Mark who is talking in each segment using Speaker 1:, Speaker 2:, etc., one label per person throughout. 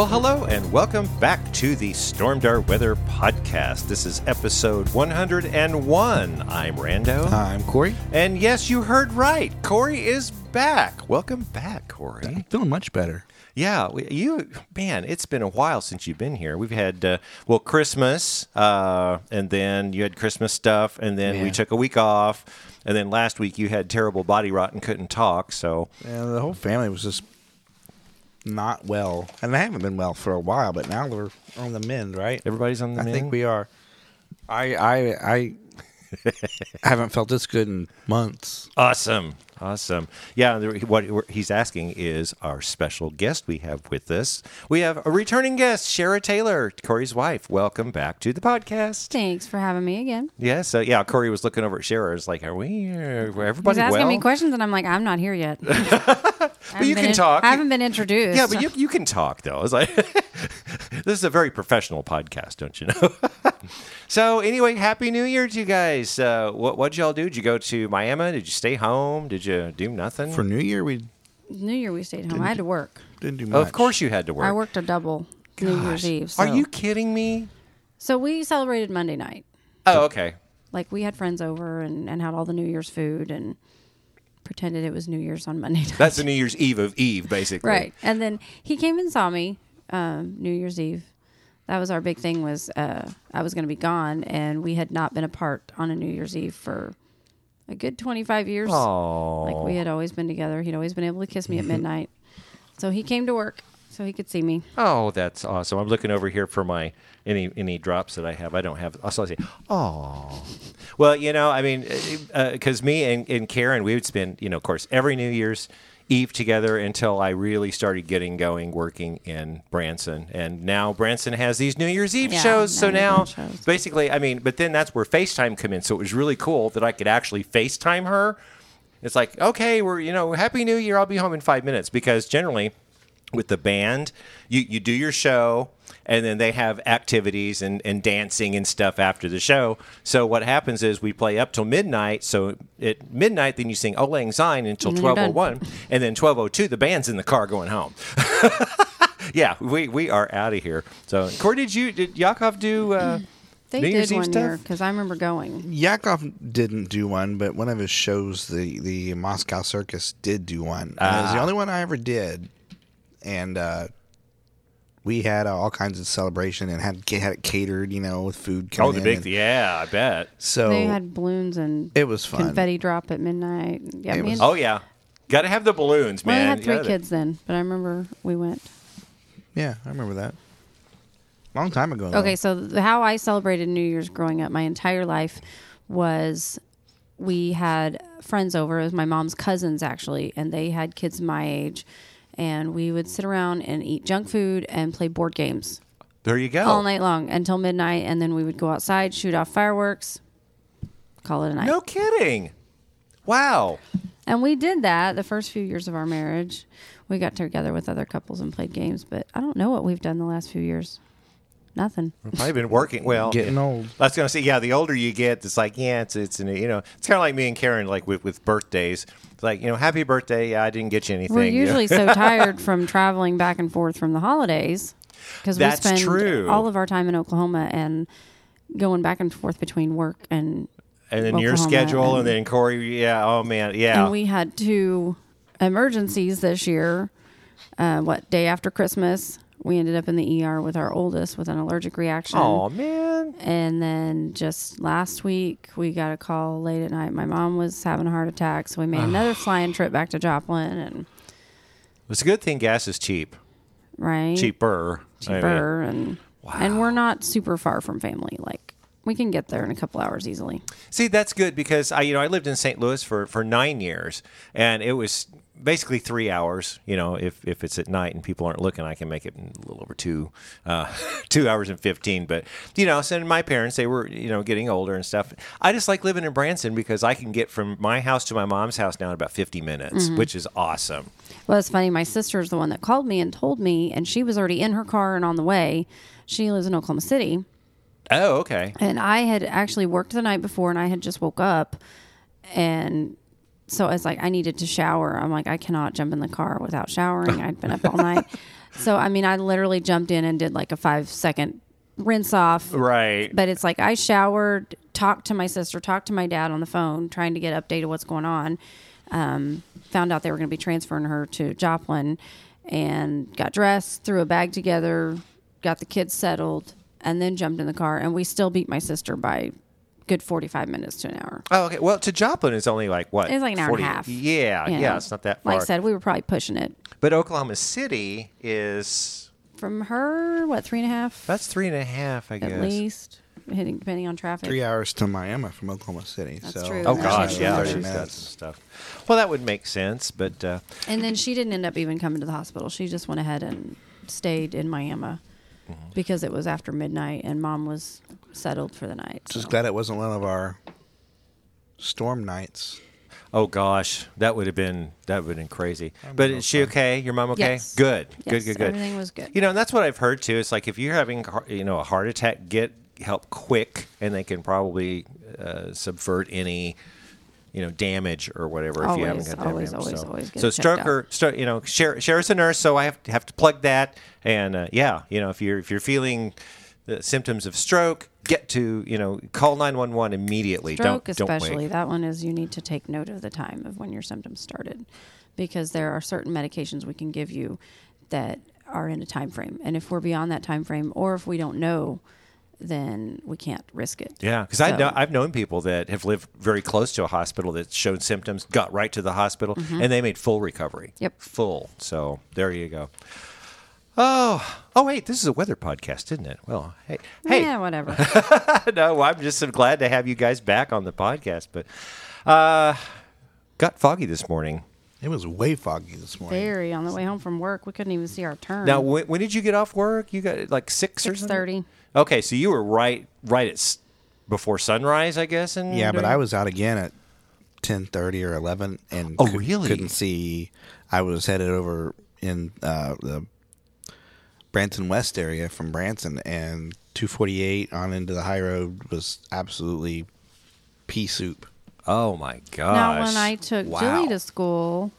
Speaker 1: Well, hello and welcome back to the Stormdar Weather Podcast. This is episode 101. I'm Rando.
Speaker 2: I'm Corey.
Speaker 1: And yes, you heard right. Corey is back. Welcome back, Corey.
Speaker 2: I'm feeling much better.
Speaker 1: Yeah, you man, it's been a while since you've been here. We've had uh, well Christmas, uh, and then you had Christmas stuff, and then we took a week off, and then last week you had terrible body rot and couldn't talk. So
Speaker 2: And the whole family was just not well. And they haven't been well for a while, but now we're on the mend, right?
Speaker 1: everybody's on the
Speaker 2: I
Speaker 1: mend.
Speaker 2: I think we are. I I I haven't felt this good in months.
Speaker 1: Awesome. Awesome. Yeah, what he's asking is our special guest we have with us. We have a returning guest, Shara Taylor, Corey's wife. Welcome back to the podcast.
Speaker 3: Thanks for having me again.
Speaker 1: Yeah, so yeah, Corey was looking over at Shara. It's like, are we, uh,
Speaker 3: He's asking
Speaker 1: well?
Speaker 3: me questions, and I'm like, I'm not here yet. but
Speaker 1: you can talk.
Speaker 3: I haven't been introduced.
Speaker 1: Yeah, but you, you can talk, though. It's like, this is a very professional podcast, don't you know? so, anyway, Happy New Year to you guys. Uh, what, what'd y'all do? Did you go to Miami? Did you stay home? Did you do nothing?
Speaker 2: For New Year, we
Speaker 3: New Year we stayed home. I had to work.
Speaker 2: didn't do much.
Speaker 1: of course you had to work.
Speaker 3: I worked a double New Year's Eve. So.
Speaker 1: Are you kidding me?
Speaker 3: So we celebrated Monday night.
Speaker 1: Oh, okay.
Speaker 3: Like we had friends over and, and had all the New Year's food and pretended it was New Year's on Monday night.
Speaker 1: That's the New Year's Eve of Eve, basically.
Speaker 3: right. And then he came and saw me um, New Year's Eve. That was our big thing was uh, I was going to be gone, and we had not been apart on a New Year's Eve for a good 25 years.
Speaker 1: Oh.
Speaker 3: Like we had always been together. He'd always been able to kiss me at midnight. So he came to work so he could see me.
Speaker 1: Oh, that's awesome. I'm looking over here for my any any drops that I have. I don't have. Also, I say, oh, well, you know, I mean, because me and, and Karen, we would spend, you know, of course, every New Year's Eve together until I really started getting going working in Branson, and now Branson has these New Year's Eve
Speaker 3: Yeah,
Speaker 1: shows. So
Speaker 3: now you
Speaker 1: now,
Speaker 3: have shows.
Speaker 1: basically, I mean, but then that's where FaceTime come in. So it was really cool that I could actually FaceTime her. It's like, okay, we're you know, Happy New Year. I'll be home in five minutes because generally with the band, you, you do your show and then they have activities and, and dancing and stuff after the show. So what happens is we play up till midnight. So at midnight, then you sing Auld Lang Syne until
Speaker 3: And then you're
Speaker 1: twelve oh one, and then twelve oh two, the band's in the car going home. yeah, we, we are out of here. So Corey, did you did Yakov do uh,
Speaker 3: They
Speaker 1: New Year's
Speaker 3: did
Speaker 1: Eve
Speaker 3: one
Speaker 1: stuff?
Speaker 3: year because I remember going.
Speaker 2: Yakov didn't do one, but one of his shows, the the Moscow Circus, did do one. And it was the
Speaker 1: Ah.
Speaker 2: only one I ever did, and uh, we had uh, all kinds of celebration and had had it catered, you know, with food. Coming
Speaker 1: Oh, the
Speaker 2: in
Speaker 1: big
Speaker 2: and-
Speaker 1: yeah, I bet.
Speaker 2: So
Speaker 3: they had balloons and
Speaker 2: it was fun.
Speaker 3: confetti drop at midnight. Yeah,
Speaker 2: was-
Speaker 3: and,
Speaker 1: Oh yeah, got to have the balloons,
Speaker 3: well, I
Speaker 1: man.
Speaker 3: had three
Speaker 1: You gotta-
Speaker 3: kids then, but I remember we went.
Speaker 2: Yeah, I remember that. Long time ago. though.
Speaker 3: Okay, so how I celebrated New Year's growing up my entire life was we had friends over. It was my mom's cousins actually, and they had kids my age, and we would sit around and eat junk food and play board games
Speaker 1: There you go.
Speaker 3: all night long until midnight, and then we would go outside, shoot off fireworks, call it a night.
Speaker 1: No kidding. Wow.
Speaker 3: And we did that the first few years of our marriage. We got together with other couples and played games, but I don't know what we've done the last few years. Nothing.
Speaker 1: I've been working well.
Speaker 2: Getting old.
Speaker 1: I was going to say, yeah. The older you get, it's like, yeah, it's it's you know, it's kind of like me and Karen, like with with birthdays. It's like, you know, happy birthday. Yeah, I didn't get you anything.
Speaker 3: We're
Speaker 1: you know?
Speaker 3: usually so tired from traveling back and forth from the holidays because we
Speaker 1: That's
Speaker 3: spend
Speaker 1: true.
Speaker 3: all of our time in Oklahoma and going back and forth between work and
Speaker 1: and then your schedule, and,
Speaker 3: and-
Speaker 1: then Corey. Yeah. Oh man. Yeah.
Speaker 3: and we had two emergencies this year. Uh, what day after Christmas? We ended up in the ER with our oldest with an allergic reaction.
Speaker 1: oh man.
Speaker 3: And then just last week, we got a call late at night. My mom was having a heart attack, so we made another flying trip back to Joplin, and
Speaker 1: It's a good thing gas is cheap,
Speaker 3: right?
Speaker 1: cheaper, I mean,
Speaker 3: cheaper, and and we're not super far from family. Like we can get there in a couple hours easily.
Speaker 1: See, that's good because I, you know, I lived in St. Louis for, for nine years, and it was basically three hours. You know, if, if it's at night and people aren't looking, I can make it in a little over two, uh, two hours and fifteen. But you know, so my parents they were you know getting older and stuff. I just like living in Branson because I can get from my house to my mom's house now in about fifty minutes, which is awesome.
Speaker 3: Well, it's funny. My sister's the one that called me and told me, and she was already in her car and on the way. She lives in Oklahoma City,
Speaker 1: Oh, okay.
Speaker 3: and I had actually worked the night before, and I had just woke up, and so I was like, I needed to shower. I'm like, I cannot jump in the car without showering. I'd been up all night, so I mean, I literally jumped in and did like a five second rinse off.
Speaker 1: Right.
Speaker 3: But it's like I showered, talked to my sister, talked to my dad on the phone, trying to get updated what's going on. Um, found out they were going to be transferring her to Joplin, and got dressed, threw a bag together, got the kids settled, and then jumped in the car. And we still beat my sister by good forty five minutes to an hour.
Speaker 1: Oh, okay. Well, to Joplin is only like what?
Speaker 3: It's like an hour and a half.
Speaker 1: Yeah, yeah.
Speaker 3: know.
Speaker 1: It's not that far.
Speaker 3: Like I said, we were probably pushing it
Speaker 1: but Oklahoma City is
Speaker 3: from her. What three and a half
Speaker 1: that's three and a half, I
Speaker 3: at
Speaker 1: guess.
Speaker 3: At least, hitting depending on traffic.
Speaker 2: Three hours to Miami from Oklahoma City.
Speaker 3: That's
Speaker 2: so
Speaker 3: true.
Speaker 1: Oh
Speaker 3: That's
Speaker 1: gosh,
Speaker 3: true.
Speaker 1: yeah,
Speaker 2: 30
Speaker 1: she's got some stuff. Well, that would make sense, but uh,
Speaker 3: And then she didn't end up even coming to the hospital. She just went ahead and stayed in Miami
Speaker 1: Mm-hmm.
Speaker 3: because it was after midnight and mom was settled for the night.
Speaker 2: Just
Speaker 3: so.
Speaker 2: glad it wasn't one of our storm nights.
Speaker 1: oh gosh, that would have been that would have been crazy. But is she okay? Your mom okay?
Speaker 3: Yes.
Speaker 1: Good, good,
Speaker 3: Yes,
Speaker 1: good, good.
Speaker 3: everything was good.
Speaker 1: You know, and that's what I've heard too. It's like if you're having you know a heart attack, get help quick, and they can probably uh, subvert any. You know, damage or whatever. if you haven't
Speaker 3: Always,
Speaker 1: got that
Speaker 3: always,
Speaker 1: damage.
Speaker 3: always,
Speaker 1: so,
Speaker 3: always get
Speaker 1: so
Speaker 3: it checked out.
Speaker 1: stroker, stro- you know, share, share as a nurse. So I have to have to plug that. And uh, yeah, you know, if you're if you're feeling the symptoms of stroke, get to you know call nine one one immediately.
Speaker 3: Stroke,
Speaker 1: don't don't
Speaker 3: especially
Speaker 1: wait.
Speaker 3: that one is you need to take note of the time of when your symptoms started, because there are certain medications we can give you that are in a time frame, and if we're beyond that time frame, or if we don't know, then we can't risk it.
Speaker 1: Yeah, because I know, I've known people that have lived very close to a hospital that showed symptoms, got right to the hospital, and they made full recovery.
Speaker 3: Mm-hmm. Yep.
Speaker 1: full. So there you go. Oh, oh wait, this is a weather podcast, isn't it? Well, hey, hey,
Speaker 3: yeah, whatever.
Speaker 1: no, I'm just so glad to have you guys back on the podcast. But uh, got foggy this morning.
Speaker 2: It was way foggy this morning.
Speaker 3: Very on the way home from work, we couldn't even see our turn.
Speaker 1: Now, when, when did you get off work? You got like six or
Speaker 3: six
Speaker 1: something?
Speaker 3: thirty.
Speaker 1: Okay, so you were right, right at s- before sunrise, I guess. And
Speaker 2: Yeah, but I was out again at ten thirty or eleven, and
Speaker 1: Oh,
Speaker 2: cou-
Speaker 1: really?
Speaker 2: couldn't see. I was headed over in uh, the Branson West area from Branson, and two forty eight on into the high road was absolutely pea soup.
Speaker 1: Oh my gosh!
Speaker 3: Now, when I took
Speaker 1: Wow.
Speaker 3: Julie to school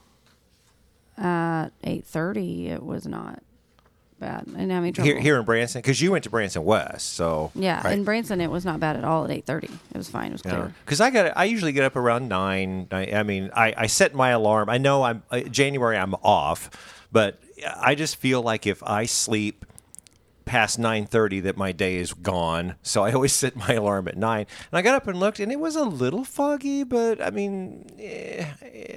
Speaker 3: at eight thirty, it was not bad. I didn't have any trouble.
Speaker 1: here, here in Branson, because you went to Branson West, so
Speaker 3: yeah,
Speaker 2: Right.
Speaker 3: in Branson, it was not bad at all at eight thirty. It was fine. It was clear.
Speaker 1: Because I got, I usually get up around nine. I, I mean, I, I set my alarm. I know I'm uh, January. I'm off, but I just feel like if I sleep past nine thirty, that my day is gone. So I always set my alarm at nine. And I got up and looked, and it was a little foggy, but I mean, eh,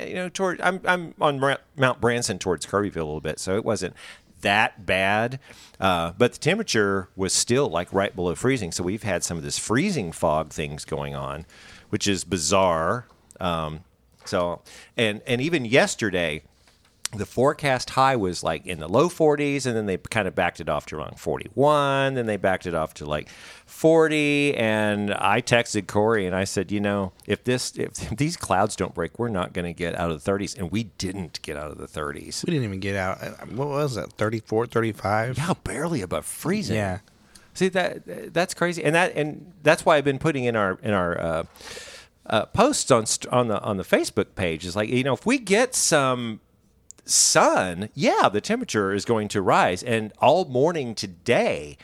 Speaker 1: you know, toward I'm I'm on Mount Mount Branson towards Kirbyville a little bit, so it wasn't that bad. Uh, but the temperature was still like right below freezing. So we've had some of this freezing fog things going on, which is bizarre. Um, so and and even yesterday, the forecast high was like in the low 40s and then they kind of backed it off to around 41 then they backed it off to like 40 and i texted corey and i said you know if this if these clouds don't break we're not going to get out of the 30s and we didn't get out of the 30s
Speaker 2: We didn't even get out. uh, What was that? 34, 35?
Speaker 1: yeah barely above freezing
Speaker 2: Yeah.
Speaker 1: See that that's crazy, and that and that's why I've been putting in our in our uh, uh, posts on st- on the on the Facebook page is like you know if we get some sun, yeah, the temperature is going to rise, and all morning today.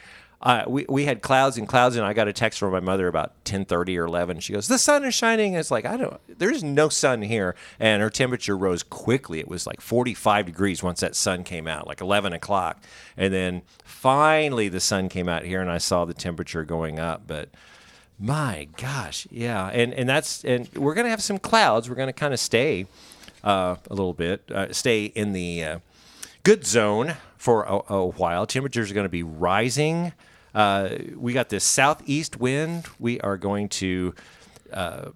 Speaker 1: Uh, we, we had clouds and clouds, and I got a text from my mother about ten thirty or eleven. She goes, "The sun is shining." It's like I don't. There's no sun here, and her temperature rose quickly. It was like forty five degrees once that sun came out, like eleven o'clock, and then finally the sun came out here, and I saw the temperature going up. But my gosh, yeah, and and that's and we're gonna have some clouds. We're gonna kind of stay uh, a little bit, uh, stay in the uh, good zone for a, a while. Temperatures are going to be rising. Uh, we got this southeast wind. We are going to uh,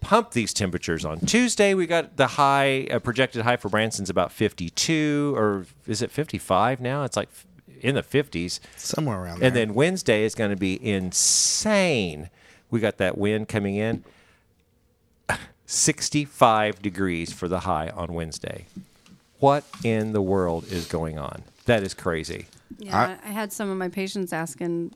Speaker 1: pump these temperatures on Tuesday. We got the high uh, projected high for Branson's about 52, or is it 55 now? It's like in the 50s.
Speaker 2: Somewhere around there.
Speaker 1: And then Wednesday is going to be insane. We got that wind coming in. 65 degrees for the high on Wednesday. What in the world is going on? That is crazy.
Speaker 3: Yeah, I, I had some of my patients asking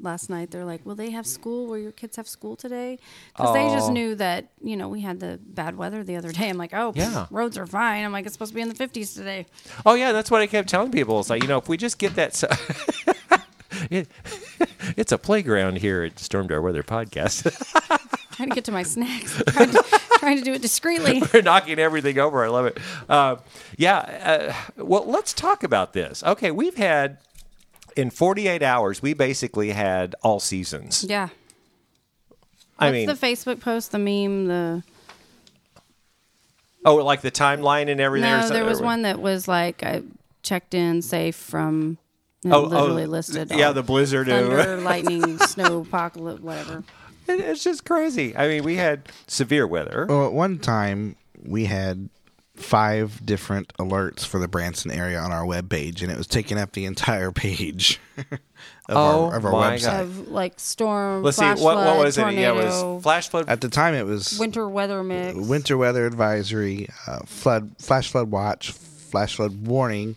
Speaker 3: last night. They're like, "Will they have school? Will your kids have school today?" Because they just knew that you know we had the bad weather the other day. I'm like, "Oh,
Speaker 1: Yeah.
Speaker 3: roads are fine." I'm like, "It's supposed to be in the 50s today."
Speaker 1: Oh yeah, that's what I kept telling people. It's like you know, if we just get that, so- it, it's a playground here at Stormdar Weather Podcast.
Speaker 3: Trying to get to my snacks. trying, to, trying to do it discreetly.
Speaker 1: We're knocking everything over. I love it. Uh, yeah. Uh, well, let's talk about this. Okay, we've had in 48 hours, we basically had all seasons.
Speaker 3: Yeah.
Speaker 1: I
Speaker 3: What's
Speaker 1: mean,
Speaker 3: the Facebook post, the meme, the
Speaker 1: oh, like the timeline and everything.
Speaker 3: no, there was one that was like I checked in safe from. you know,
Speaker 1: Oh, oh,
Speaker 3: literally listed.
Speaker 1: yeah, the blizzard.
Speaker 3: thunder, lightning, snow, apocalypse, whatever.
Speaker 1: It- It's just crazy. I mean, we had severe weather.
Speaker 2: Well, at one time we had five different alerts for the Branson area on our webpage, and it was taking up the entire page of
Speaker 1: Oh,
Speaker 2: our, of our
Speaker 1: my
Speaker 2: website.
Speaker 1: God.
Speaker 3: Of like storm,
Speaker 1: Let's see.
Speaker 3: flash
Speaker 1: What, what
Speaker 3: flood,
Speaker 1: was it? Yeah, it was flash flood.
Speaker 2: At the time, it was
Speaker 3: winter weather mix.
Speaker 2: winter weather advisory, uh, flood, flash flood watch, flash flood warning,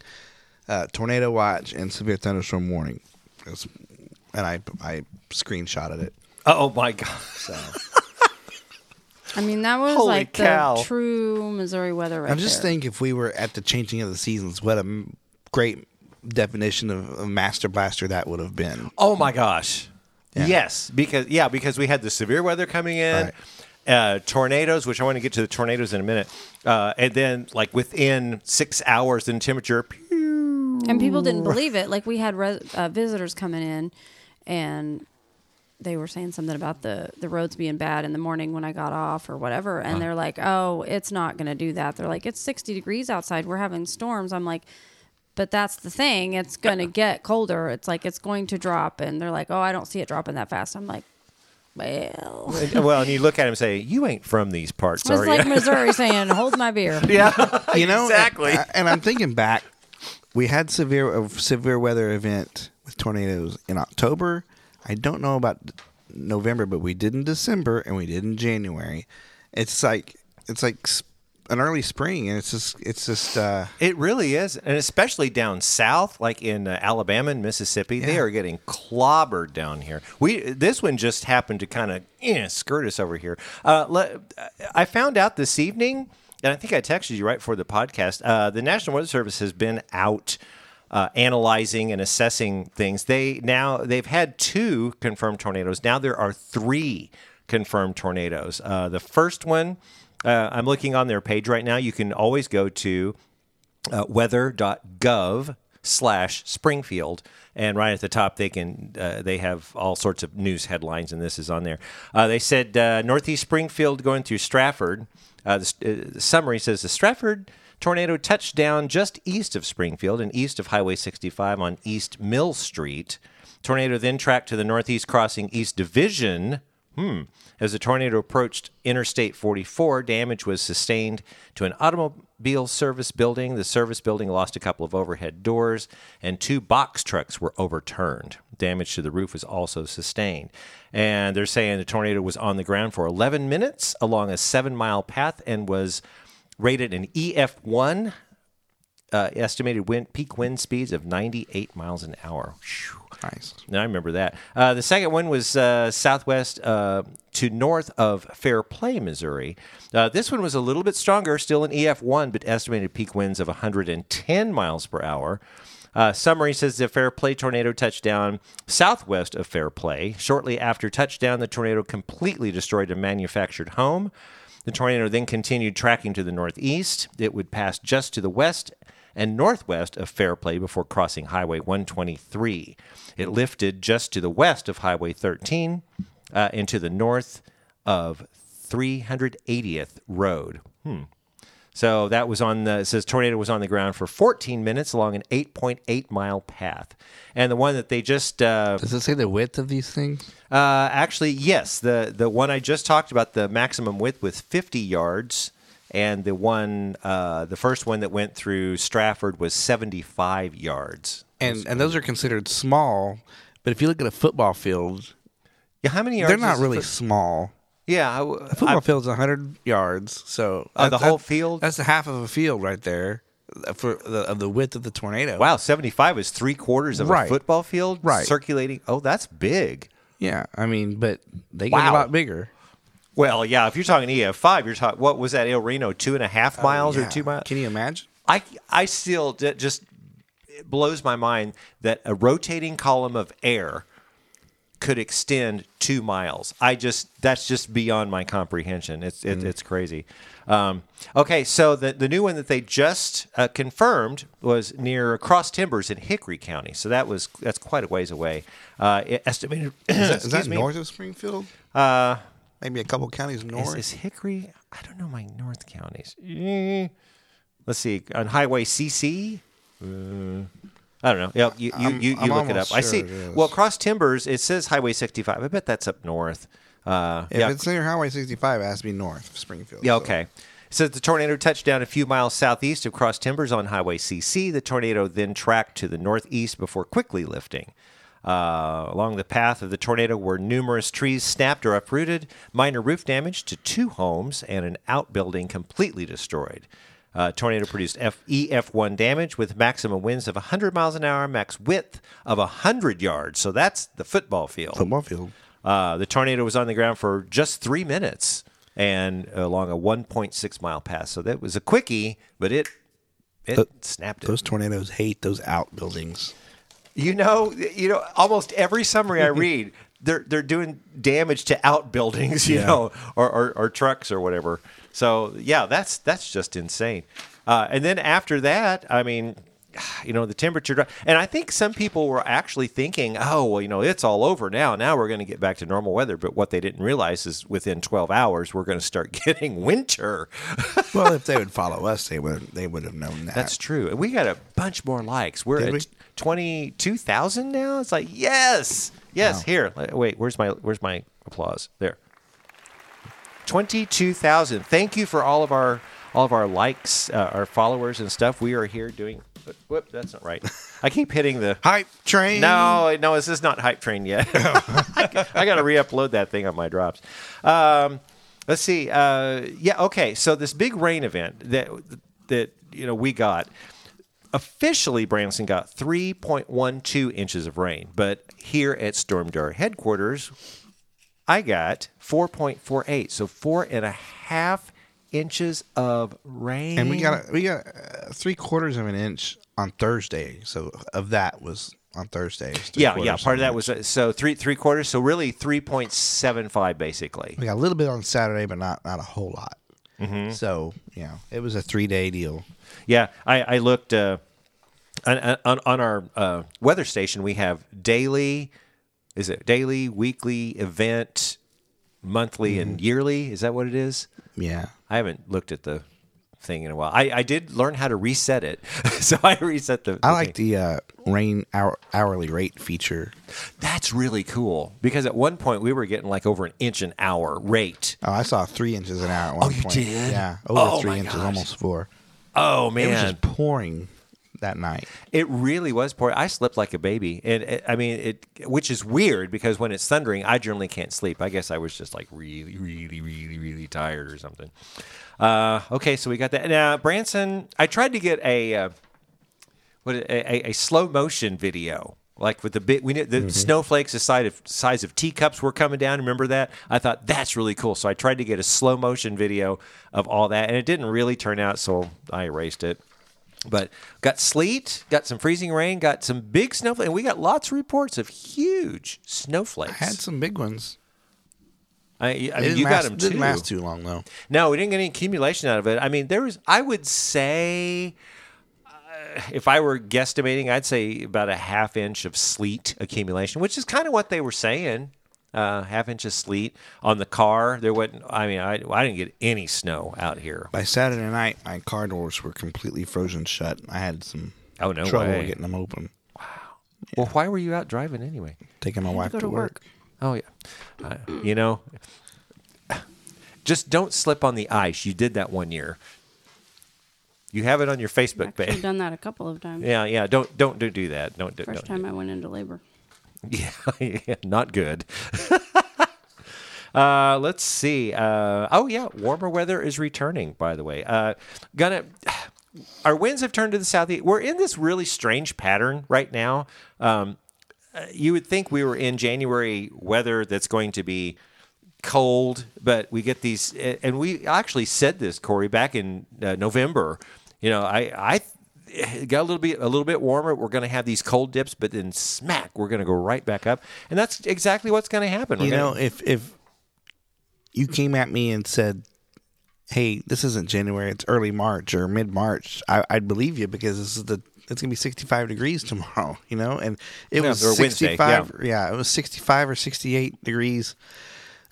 Speaker 2: uh, tornado watch, and severe thunderstorm warning. It was- and I I screenshotted it.
Speaker 1: Oh my god.
Speaker 2: So
Speaker 3: I mean, that was
Speaker 1: Holy
Speaker 3: like
Speaker 1: cow.
Speaker 3: the true Missouri weather right
Speaker 2: I just
Speaker 3: there.
Speaker 2: think if we were at the changing of the seasons, what a m- great definition of, of master blaster that would have been.
Speaker 1: Oh my gosh.
Speaker 2: Yeah.
Speaker 1: Yes, because yeah, because we had the severe weather coming in,
Speaker 2: Right.
Speaker 1: uh, tornadoes, which I want to get to the tornadoes in a minute, uh, and then like within six hours, the temperature. pew.
Speaker 3: and people didn't believe it. Like we had res- uh, visitors coming in, and they were saying something about the the roads being bad in the morning when I got off or whatever, and uh-huh. they're like, "Oh, it's not going to do that." They're like, "It's 60 degrees outside. We're having storms." I'm like. But that's the thing. It's going to get colder. It's like it's going to drop. And they're like, oh, I don't see it dropping that fast. I'm like, well.
Speaker 1: And- well, and you look at him and say, "You ain't from these parts,
Speaker 3: It's
Speaker 1: are
Speaker 3: like
Speaker 1: you?"
Speaker 3: Missouri saying, hold my beer.
Speaker 1: yeah,
Speaker 2: You know
Speaker 1: exactly.
Speaker 2: And, and I'm thinking back, we had severe a severe weather event with tornadoes in October. I don't know about November, but we did in December and we did in January. It's like it's like an early spring, and it's just it's just uh,
Speaker 1: It really is, and especially down south, like in uh, Alabama and Mississippi, they are getting clobbered down here. We this one just happened to kind of eh, skirt us over here. Uh, le- I found out this evening, and I think I texted you right before the podcast. Uh, the National Weather Service has been out. Uh, analyzing and assessing things. They now they've had two confirmed tornadoes. Now there are three confirmed tornadoes. Uh, the first one, uh, I'm looking on their page right now. You can always go to uh, weather.gov slash Springfield. And right at the top, they can uh, they have all sorts of news headlines, and this is on there. Uh, they said uh, Northeast Springfield going through Strafford. Uh, the, uh, the summary says the Strafford tornado touched down just east of Springfield and east of Highway 65 on East Mill Street. Tornado then tracked to the northeast, crossing East Division. Hmm. As the tornado approached Interstate 44, damage was sustained to an automobile service building. The service building lost a couple of overhead doors, and two box trucks were overturned. Damage to the roof was also sustained. And they're saying the tornado was on the ground for 11 minutes along a seven mile path and was rated an EF1, uh, estimated wind, peak wind speeds of 98 miles an hour. Phew.
Speaker 2: nice.
Speaker 1: I remember that. Uh, the second one was uh, southwest uh, to north of Fair Play, Missouri. Uh, this one was a little bit stronger, still an EF1, but estimated peak winds of 110 miles per hour. Uh, summary says the Fair Play tornado touched down southwest of Fair Play. Shortly after touchdown, the tornado completely destroyed a manufactured home. The tornado then continued tracking to the northeast. It would pass just to the west and northwest of Fair Play before crossing Highway 123. It lifted just to the west of Highway 13 uh, and to the north of 380th Road. Hmm. So that was on the, it says tornado was on the ground for 14 minutes along an 8.8 mile path. And the one that they just, uh,
Speaker 2: Does it say the width of these things?
Speaker 1: uh, actually, yes, the, the one I just talked about, the maximum width was 50 yards. And the one, uh, the first one that went through Strafford was 75 yards.
Speaker 2: And and those are considered small, but if you look at a football field,
Speaker 1: Yeah, how many yards?
Speaker 2: they're not really
Speaker 1: foot-
Speaker 2: small.
Speaker 1: Yeah, I,
Speaker 2: A football field's 100 yards, so
Speaker 1: Oh, the
Speaker 2: that-
Speaker 1: whole field?
Speaker 2: That's the half of a field right there uh, for the of the width of the tornado.
Speaker 1: Wow, 75 is three quarters of
Speaker 2: Right.
Speaker 1: a football field
Speaker 2: Right.
Speaker 1: circulating. Oh, that's big.
Speaker 2: Yeah, I mean, but they get
Speaker 1: Wow.
Speaker 2: a lot bigger.
Speaker 1: Well, yeah, if you're talking EF5, you're talking, what was that, El Reno, two and a half miles
Speaker 2: Oh, Yeah.
Speaker 1: or two miles?
Speaker 2: Can you imagine?
Speaker 1: I, I still, it just it blows my mind that a rotating column of air could extend two miles. I just, that's just beyond my comprehension. It's, it, it's crazy. Um, okay, so the, the new one that they just uh, confirmed was near Cross Timbers in Hickory County. So that was, that's quite a ways away. Uh, estimated,
Speaker 2: Is that, is that north of Springfield?
Speaker 1: Uh,
Speaker 2: Maybe a couple counties north.
Speaker 1: is Hickory? I don't know my north counties. Eh. Let's see. On Highway CC? Uh, I don't know. Yeah, you, you,
Speaker 2: I'm-
Speaker 1: you, you
Speaker 2: I'm
Speaker 1: look it up. I
Speaker 2: sure
Speaker 1: see. Well, Cross Timbers, it says Highway 65. I bet that's up north. Uh,
Speaker 2: if
Speaker 1: yeah.
Speaker 2: it's near Highway 65, it has to be north of Springfield.
Speaker 1: Yeah,
Speaker 2: so-
Speaker 1: okay. It says the tornado touched down a few miles southeast of Cross Timbers on Highway CC. The tornado then tracked to the northeast before quickly lifting. Uh, along the path of the tornado were numerous trees snapped or uprooted, minor roof damage to two homes, and an outbuilding completely destroyed. Uh, tornado produced F- EF1 damage with maximum winds of 100 miles an hour, max width of 100 yards. So that's the football field.
Speaker 2: Football field.
Speaker 1: Uh, the tornado was on the ground for just three minutes and along a 1.6 mile pass. So that was a quickie, but it it
Speaker 2: Th-
Speaker 1: snapped it.
Speaker 2: Those tornadoes hate those outbuildings.
Speaker 1: You know, you know, almost every summary I read, they're they're doing damage to outbuildings, you
Speaker 2: Yeah.
Speaker 1: know, or, or or trucks or whatever. So yeah, that's that's just insane. Uh, and then after that, I mean, you know, the temperature, dro- and I think some people were actually thinking, oh, well, you know, it's all over now. Now we're going to get back to normal weather. But what they didn't realize is within 12 hours, we're going to start getting winter.
Speaker 2: well, if they would follow us, they would they would have known that.
Speaker 1: That's true. And we got a bunch more likes. We're
Speaker 2: Did
Speaker 1: at
Speaker 2: we?
Speaker 1: 22,000 now. It's like, yes. Yes,
Speaker 2: Wow.
Speaker 1: here. Wait, where's my where's my applause? There. 22,000. Thank you for all of our all of our likes, uh, our followers and stuff. We are here doing Whoop, that's not right. I keep hitting the
Speaker 2: hype train.
Speaker 1: no, no, this is not hype train yet. I got to re-upload that thing on my drops. Um, let's see. Uh, yeah, okay. So this big rain event that that you know we got officially, Branson got 3.12 inches of rain, but here at Stormdar headquarters, I got 4.48, so four and a half inches of rain.
Speaker 2: and we got a, we got uh, three quarters of an inch on Thursday. So of that was on Thursday.
Speaker 1: Yeah, yeah. Part of that was uh, so three three quarters. So really three point seven five, basically.
Speaker 2: we got a little bit on Saturday, but not not a whole lot.
Speaker 1: Mm-hmm.
Speaker 2: So you know, it was a three day deal.
Speaker 1: Yeah, I, I looked uh, on, on on our uh, weather station. We have daily, is it daily, weekly, event, monthly, and yearly? Is that what it is?
Speaker 2: Yeah.
Speaker 1: I haven't looked at the thing in a while. I, I did learn how to reset it, so I reset the.
Speaker 2: I like
Speaker 1: thing.
Speaker 2: the uh, rain hour, hourly rate feature.
Speaker 1: That's really cool because at one point we were getting like over an inch an hour rate.
Speaker 2: Oh, I saw three inches an hour at one
Speaker 1: you
Speaker 2: point.
Speaker 1: did?
Speaker 2: Yeah, over
Speaker 1: Oh,
Speaker 2: three inches,
Speaker 1: gosh.
Speaker 2: almost four.
Speaker 1: Oh man,
Speaker 2: It was just pouring that night.
Speaker 1: It really was poor. I slept like a baby, and it, I mean it, which is weird because when it's thundering, I generally can't sleep. I guess I was just like really, really, really, really tired or something. Uh, okay, so we got that. Now, Branson, I tried to get a uh, what a, a, a slow motion video. Like with the big, we knew the snowflakes the size of size of teacups were coming down. Remember that? I thought that's really cool. So I tried to get a slow motion video of all that, and it didn't really turn out. So I erased it. But got sleet, got some freezing rain, got some big snowflakes, and we got lots of reports of huge snowflakes.
Speaker 2: I had some big ones.
Speaker 1: I, I mean, you
Speaker 2: last,
Speaker 1: got them too.
Speaker 2: Didn't last too long though.
Speaker 1: No, we didn't get any accumulation out of it. I mean, there was. I would say, uh, if I were guesstimating, I'd say about a half inch of sleet accumulation, which is kind of what they were saying. Uh, half inch of sleet on the car. There wasn't. I mean, I, I didn't get any snow out here.
Speaker 2: By Saturday night, my car doors were completely frozen shut. I had some
Speaker 1: Oh no
Speaker 2: trouble
Speaker 1: way.
Speaker 2: getting them open. Wow.
Speaker 1: Well, why were you out driving anyway?
Speaker 2: Taking my wife to,
Speaker 3: to
Speaker 2: work.
Speaker 3: work.
Speaker 1: Oh yeah, uh, you know, just don't slip on the ice. You did that one year. You have it on your Facebook
Speaker 3: Actually
Speaker 1: page.
Speaker 3: done that a couple of times.
Speaker 1: Yeah, yeah. Don't don't do, do that. Don't do.
Speaker 3: First
Speaker 1: don't,
Speaker 3: time I went into labor.
Speaker 1: Yeah, not good. uh, let's see. Uh, oh yeah, warmer weather is returning. By the way, uh, gonna. Our winds have turned to the southeast. We're in this really strange pattern right now. Um, uh, you would think we were in January weather that's going to be cold, but we get these, and we actually said this, Corey, back in uh, November. You know, I, I it got a little bit, a little bit warmer. We're going to have these cold dips, but then smack, we're going to go right back up, and that's exactly what's going to happen. We're
Speaker 2: You
Speaker 1: gonna-
Speaker 2: know, if if you came at me and said, "Hey, this isn't January; it's early March or mid March," I'd believe you because this is the it's gonna be 65 degrees tomorrow. You know, and it
Speaker 1: Yeah,
Speaker 2: was
Speaker 1: or Wednesday,
Speaker 2: 65. yeah. it was 65 or 68 degrees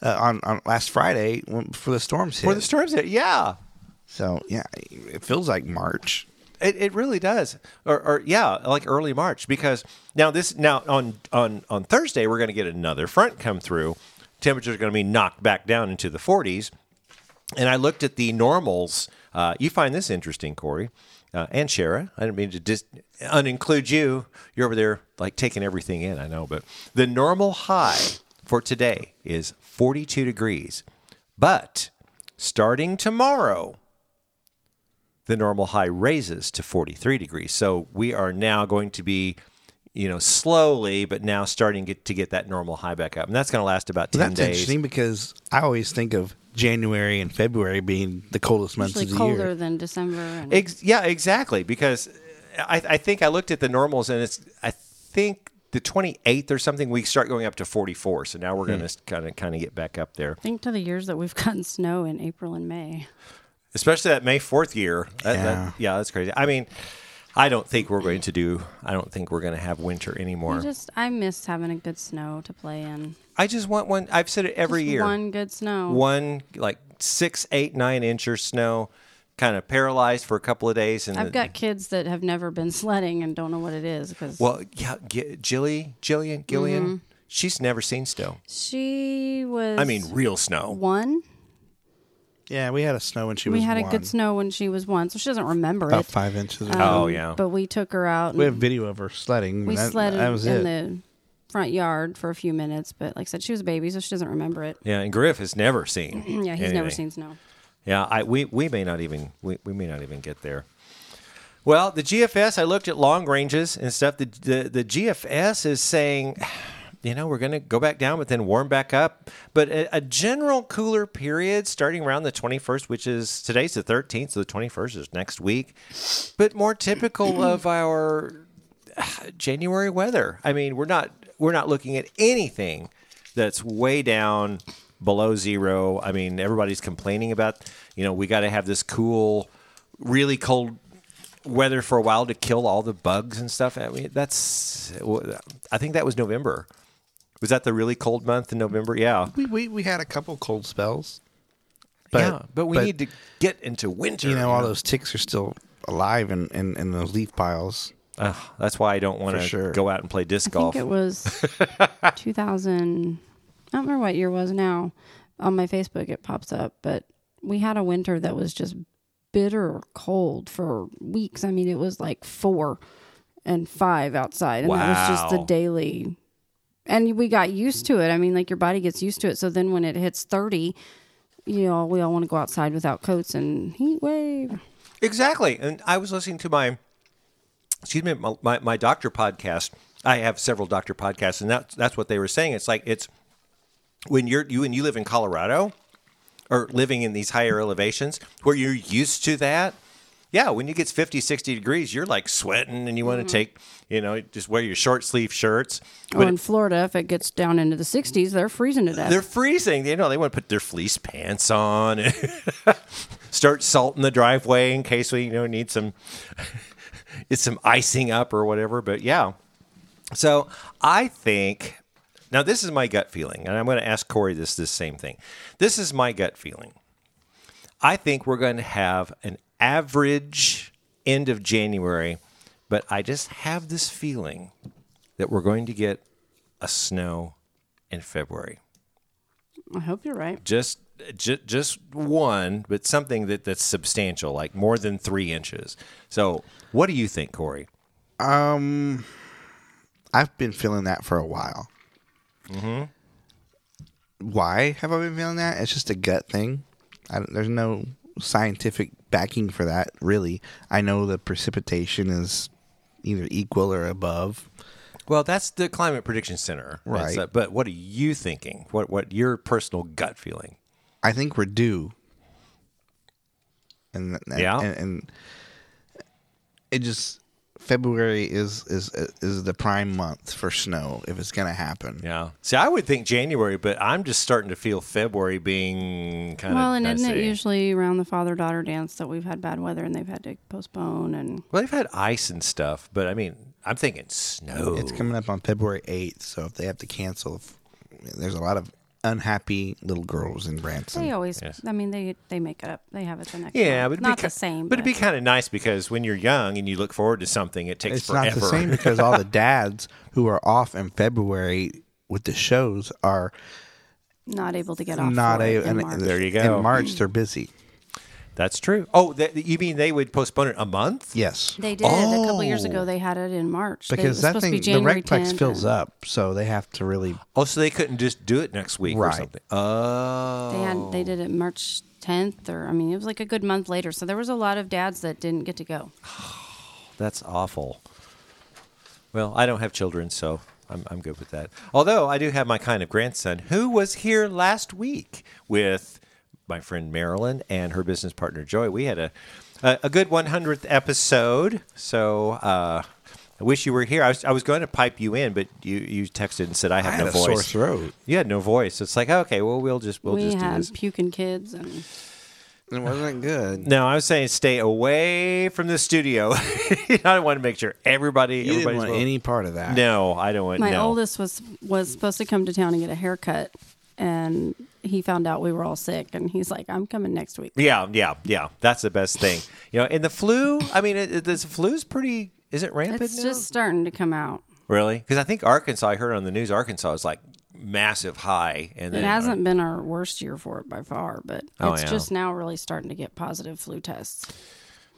Speaker 2: uh, on on last Friday when, before the storms hit.
Speaker 1: for the storms, hit, yeah,
Speaker 2: so yeah, it feels like March.
Speaker 1: It, it really does, or, or yeah, like early March. Because now this now on on on Thursday we're going to get another front come through. Temperatures are going to be knocked back down into the 40s. And I looked at the normals. Uh, you find this interesting, Corey uh, and Shara. I didn't mean to just uninclude you. You're over there like taking everything in. I know, but the normal high for today is 42 degrees. But starting tomorrow, the normal high raises to 43 degrees. So we are now going to be, you know, slowly, but now starting get, to get that normal high back up. And that's going to last about 10
Speaker 2: That's
Speaker 1: days.
Speaker 2: interesting because I always think of January and February being the coldest months
Speaker 3: Usually
Speaker 2: of the
Speaker 3: colder
Speaker 2: year.
Speaker 3: Colder than December. And
Speaker 1: Ex- yeah, exactly. Because I, I think I looked at the normals and it's, I think the 28th or something, we start going up to 44. So now we're
Speaker 2: Hmm.
Speaker 1: going to kind of kind of get back up there.
Speaker 3: think to the years that we've gotten snow in April and May.
Speaker 1: Especially that May Fourth year. That, yeah.
Speaker 2: Yeah.
Speaker 1: yeah, that's crazy. I mean, I don't think we're going to do. I don't think we're going to have winter anymore.
Speaker 3: I just I miss having a good snow to play in.
Speaker 1: I just want one. I've said it every
Speaker 3: Just
Speaker 1: year.
Speaker 3: One good snow.
Speaker 1: One, like six, eight, nine inches snow, kind of paralyzed for a couple of days. And
Speaker 3: I've
Speaker 1: the-
Speaker 3: got kids that have never been sledding and don't know what it is because
Speaker 1: well, yeah, G- Jilly, Jillian, Gillian.
Speaker 3: Mm-hmm.
Speaker 1: She's never seen snow.
Speaker 3: she was.
Speaker 1: I mean, real snow.
Speaker 3: one.
Speaker 2: Yeah, we had a snow when she
Speaker 3: We
Speaker 2: was We
Speaker 3: had a good snow when she was one, so she doesn't remember it.
Speaker 2: about
Speaker 3: it.
Speaker 2: five inches. Or
Speaker 3: Um.
Speaker 1: Oh, yeah.
Speaker 3: But we took her out.
Speaker 2: we have video of her sledding.
Speaker 3: we
Speaker 2: that,
Speaker 3: sledded
Speaker 2: that was
Speaker 3: in
Speaker 2: it.
Speaker 3: the front yard for a few minutes. But like I said, she was a baby, so she doesn't remember it.
Speaker 1: Yeah, and Griff has never seen.
Speaker 3: Yeah, he's never seen snow.
Speaker 1: Yeah, I we, we may not even we, we may not even get there. Well, the GFS, I looked at long ranges and stuff. The the, the GFS is saying, you know, we're going to go back down, but then warm back up. But a, a general cooler period starting around the 21st, which is today's the 13th, so the 21st is next week. But more typical of our uh, January weather. I mean, we're not we're not looking at anything that's way down below zero. I mean, everybody's complaining about, you know, we got to have this cool, really cold weather for a while to kill all the bugs and stuff. I mean, that's I think that was November. Was that the really cold month in November? Yeah.
Speaker 2: we, we we had a couple cold spells, but
Speaker 1: yeah, but we need to get into winter.
Speaker 2: you know all those ticks are still alive in, in, in those leaf piles.
Speaker 1: Ugh, that's why I don't want to
Speaker 2: sure.
Speaker 1: go out and play disc
Speaker 3: I
Speaker 1: golf.
Speaker 3: think it was 2000. I don't remember what year it was now. On my Facebook, it pops up, but we had a winter that was just bitter cold for weeks. I mean, it was like four and five outside, and that was just the daily. And we got used to it. I mean, like your body gets used to it. So then when it hits 30, you know, we all want to go outside without coats and heat wave.
Speaker 1: Exactly. And I was listening to my, excuse me, my, my, my doctor podcast. I have several doctor podcasts, and that's that's what they were saying. It's like it's when you're you and you live in Colorado or living in these higher elevations where you're used to that. Yeah, when it gets 50, 60 degrees, you're like sweating and you want to mm-hmm. take, you know, just wear your short sleeve shirts.
Speaker 3: Or
Speaker 1: But
Speaker 3: in Florida, if it gets down into the 60s, they're freezing to death.
Speaker 1: they're freezing. You know, they want to put their fleece pants on and start salting the driveway in case we, you know, need some it's some icing up or whatever. But yeah. So I think Now, this is my gut feeling, and I'm going to ask Corey this this same thing. This is my gut feeling. I think we're going to have an average end of January, but I just have this feeling that we're going to get a snow in February.
Speaker 3: I hope you're right.
Speaker 1: Just just, just one, but something that, that's substantial, like more than three inches. So, what do you think, Corey?
Speaker 2: Um, I've been feeling that for a while. Mm-hmm. Why have I been feeling that? It's just a gut thing. I don't, there's no scientific backing for that, really. I know the precipitation is either equal or above.
Speaker 1: Well, that's the Climate Prediction Center,
Speaker 2: Right.
Speaker 1: Uh, but what are you thinking? What what your personal gut feeling?
Speaker 2: I think we're due. And and-
Speaker 1: Yeah.
Speaker 2: and, and it just February is is is the prime month for snow if it's going to happen.
Speaker 1: Yeah. See, I would think January, but I'm just starting to feel February being kind
Speaker 3: Well,
Speaker 1: of.
Speaker 3: Well, and isn't it usually around the father daughter dance that we've had bad weather and they've had to postpone and
Speaker 1: Well, they've had ice and stuff, but I mean, I'm thinking snow.
Speaker 2: It's coming up on February 8th, so if they have to cancel, there's a lot of unhappy little girls in Branson.
Speaker 3: they always.
Speaker 1: Yes.
Speaker 3: I mean, they they make it up. They have it the next.
Speaker 1: Yeah, but
Speaker 3: not
Speaker 1: be
Speaker 3: the same.
Speaker 1: But it'd be kind of nice because when you're young and you look forward to something, it takes
Speaker 2: it's
Speaker 1: forever.
Speaker 2: not the same because all the dads who are off in February with the shows are
Speaker 3: not able to get off.
Speaker 2: not
Speaker 3: for
Speaker 2: a.
Speaker 3: it in
Speaker 2: and-
Speaker 3: March.
Speaker 1: There you go.
Speaker 2: In March, they're busy.
Speaker 1: That's true. Oh, that, you mean they would postpone it a month?
Speaker 2: Yes.
Speaker 3: They did a couple years
Speaker 1: Oh.
Speaker 3: ago. They had it in March They- it
Speaker 2: Because
Speaker 3: was
Speaker 2: that
Speaker 3: supposed to
Speaker 2: thing,
Speaker 3: be
Speaker 2: the
Speaker 3: January
Speaker 2: RecPlex
Speaker 3: 10th,
Speaker 2: fills
Speaker 3: and
Speaker 2: up, so they have to really.
Speaker 1: Oh, so they couldn't just do it next week or something. Oh,
Speaker 3: They had they did it March 10th, or I mean, it was like a good month later. So there was a lot of dads that didn't get to go.
Speaker 1: That's awful. Well, I don't have children, so I'm, I'm good with that. Although I do have my kind of grandson who was here last week with my friend Marilyn and her business partner Joy. We had a a, a good 100th episode. So uh, I wish you were here. I was, I was going to pipe you in, but you, you texted and said I have
Speaker 2: I had
Speaker 1: no
Speaker 2: a
Speaker 1: voice.
Speaker 2: sore throat.
Speaker 1: You had no voice. It's like okay, well we'll just we'll
Speaker 3: we
Speaker 1: just do
Speaker 3: had
Speaker 1: this.
Speaker 3: puking kids, and
Speaker 2: It wasn't good.
Speaker 1: No, I was saying stay away from the studio. I want to make sure everybody
Speaker 2: You didn't want
Speaker 1: well-
Speaker 2: any part of that.
Speaker 1: No, I don't want
Speaker 3: my
Speaker 1: no.
Speaker 3: oldest was was supposed to come to town and get a haircut, and he found out we were all sick, and he's like, "I'm coming next week."
Speaker 1: Yeah, yeah, yeah. That's the best thing. You know, and the flu. I mean, it, it, this flu's pretty. Is it rampant
Speaker 3: It's
Speaker 1: now?
Speaker 3: just starting to come out.
Speaker 1: really because I think Arkansas. I heard on the news Arkansas is like massive high, and
Speaker 3: It
Speaker 1: uh,
Speaker 3: hasn't been our worst year for it by far, but
Speaker 1: Oh,
Speaker 3: it's
Speaker 1: yeah.
Speaker 3: just now really starting to get positive flu tests.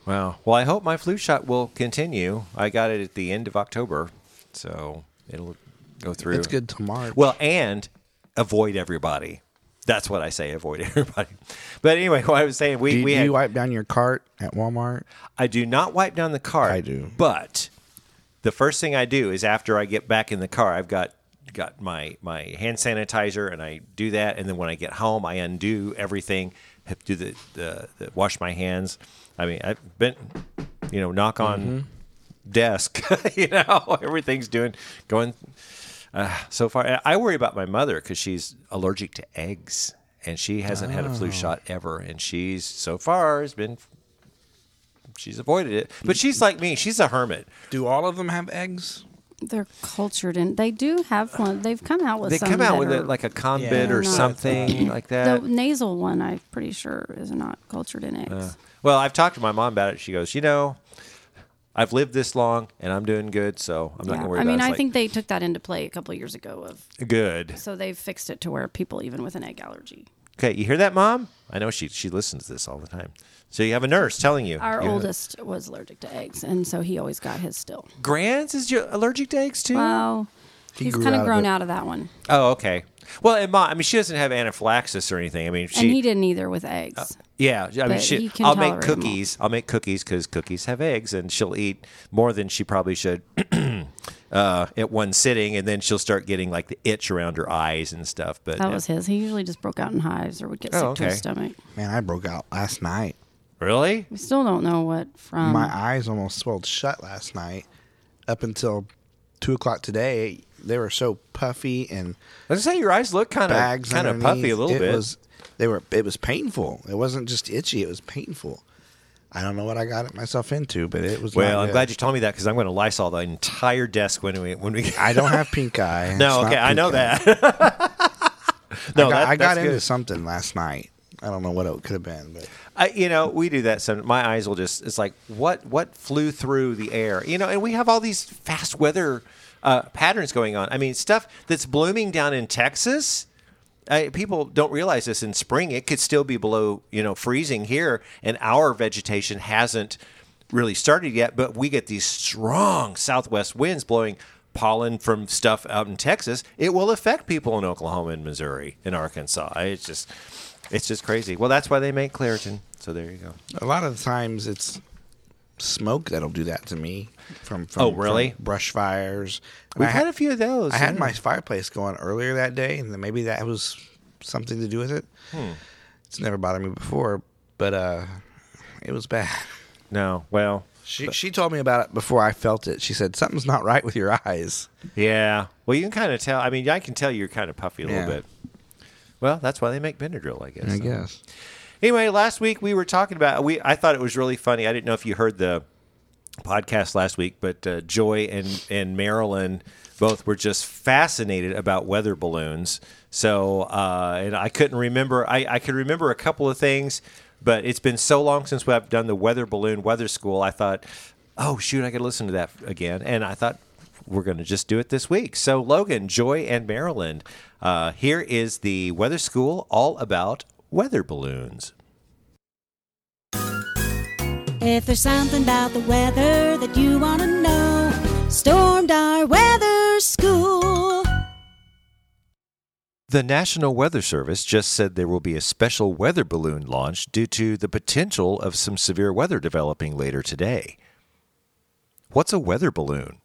Speaker 1: Wow. Well, I hope my flu shot will continue. I got it at the end of October, so it'll go through.
Speaker 2: It's good till March.
Speaker 1: Well, and avoid everybody. That's what I say. Avoid everybody. But anyway, what I was saying, we
Speaker 2: do,
Speaker 1: we
Speaker 2: do
Speaker 1: had,
Speaker 2: you wipe down your cart at Walmart?
Speaker 1: I do not wipe down the cart.
Speaker 2: I do.
Speaker 1: But the first thing I do is after I get back in the car, I've got got my my hand sanitizer and I do that and then when I get home I undo everything, to do the, the, the wash my hands. I mean, I've been you know, knock on
Speaker 2: Mm-hmm.
Speaker 1: desk, you know, everything's doing going uh, so far. I worry about my mother cuz she's allergic to eggs and she hasn't had a
Speaker 2: Oh.
Speaker 1: flu shot ever and she's so far has been she's avoided it. But she's like me. She's a hermit.
Speaker 2: Do all of them have eggs?
Speaker 3: They're cultured and they do have one. They've come out with
Speaker 1: They
Speaker 3: some
Speaker 1: come out with
Speaker 3: are-
Speaker 1: it like a conbit
Speaker 2: Yeah.
Speaker 1: or something like that.
Speaker 3: the nasal one. I'm pretty sure is not cultured in eggs.
Speaker 1: well, I've talked to my mom about it. She goes, you know, I've lived this long and I'm doing good, so I'm not
Speaker 3: Yeah.
Speaker 1: going to worry
Speaker 3: I
Speaker 1: about
Speaker 3: mean,
Speaker 1: it.
Speaker 3: I
Speaker 1: It's
Speaker 3: think they took that into play a couple of years ago. Of
Speaker 1: good.
Speaker 3: so they've fixed it to where people even with an egg allergy.
Speaker 1: Okay, you hear that, mom? I know she she listens to this all the time. So you have a nurse telling you.
Speaker 3: Our
Speaker 1: you-
Speaker 3: oldest was allergic to eggs, and so he always got his still.
Speaker 1: Grants is you allergic to eggs too?
Speaker 3: Well,
Speaker 2: He
Speaker 3: he's kind of
Speaker 2: of
Speaker 3: grown
Speaker 2: it.
Speaker 3: out of that one,
Speaker 1: Oh, okay. Well, and mom, I mean, she doesn't have anaphylaxis or anything. I mean, she.
Speaker 3: and he didn't either with eggs.
Speaker 1: Yeah, I mean,
Speaker 3: But
Speaker 1: she,
Speaker 3: he can
Speaker 1: I'll make
Speaker 3: tolerate 'em all.
Speaker 1: cookies. I'll make cookies because cookies have eggs, and she'll eat more than she probably should uh, at one sitting, and then she'll start getting like the itch around her eyes and stuff. But
Speaker 3: that
Speaker 1: uh,
Speaker 3: was his. He usually just broke out in hives or would get
Speaker 1: Oh,
Speaker 3: sick to his stomach.
Speaker 2: Man, I broke out last night.
Speaker 1: really,
Speaker 3: We still don't know what from.
Speaker 2: My eyes almost swelled shut last night. Up until two o'clock today, they were so puffy and
Speaker 1: I was say your eyes look kind of kind of puffy a little
Speaker 2: it
Speaker 1: bit.
Speaker 2: Was, they were. It was painful. It wasn't just itchy. It was painful. I don't know what I got myself into, but it was.
Speaker 1: Well, I'm
Speaker 2: good.
Speaker 1: glad you told me that because I'm going to Lysol the entire desk when we when we.
Speaker 2: I don't have pink eye.
Speaker 1: no, okay, I know
Speaker 2: eye.
Speaker 1: that. no,
Speaker 2: I got,
Speaker 1: that-
Speaker 2: I got into something last night. I don't know what it could have been, but
Speaker 1: I, you know, we do that. Some my eyes will just. It's like what what flew through the air. You know, and we have all these fast weather uh, patterns going on. I mean, stuff that's blooming down in Texas. I, people don't realize this. In spring, it could still be below you know freezing here, and our vegetation hasn't really started yet. But we get these strong southwest winds blowing pollen from stuff out in Texas. It will affect people in Oklahoma and Missouri and Arkansas. It's just. It's just crazy. Well, that's why they make Claritin. So there you go.
Speaker 2: a lot of the times it's smoke that'll do that to me. From, from
Speaker 1: Oh, really?
Speaker 2: from brush fires.
Speaker 1: We've
Speaker 2: I
Speaker 1: had
Speaker 2: ha-
Speaker 1: a few of those.
Speaker 2: I had my fireplace going earlier that day, and then maybe that was something to do with it.
Speaker 1: Hmm.
Speaker 2: It's never bothered me before, but uh, it was bad.
Speaker 1: No, well,
Speaker 2: She she told me about it before I felt it. She said something's not right with your eyes.
Speaker 1: yeah. Well, you can kind of tell. I mean, I can tell you're kind of puffy a
Speaker 2: Yeah.
Speaker 1: little bit. Well, that's why they make Benadryl, I guess.
Speaker 2: I
Speaker 1: So.
Speaker 2: guess.
Speaker 1: Anyway, last week we were talking about. We I thought it was really funny. I didn't know if you heard the podcast last week, but uh, Joy and and Marilyn both were just fascinated about weather balloons. So, uh, and I couldn't remember. I, I could remember a couple of things, but it's been so long since we've done the weather balloon weather school. I thought, oh shoot, I could listen to that again, and I thought we're going to just do it this week. So, Logan, Joy, and Maryland, uh, here is the weather school all about weather balloons.
Speaker 4: If there's something about the weather that you want to know, Stormdar weather school.
Speaker 1: The National Weather Service just said there will be a special weather balloon launch due to the potential of some severe weather developing later today. What's a weather balloon?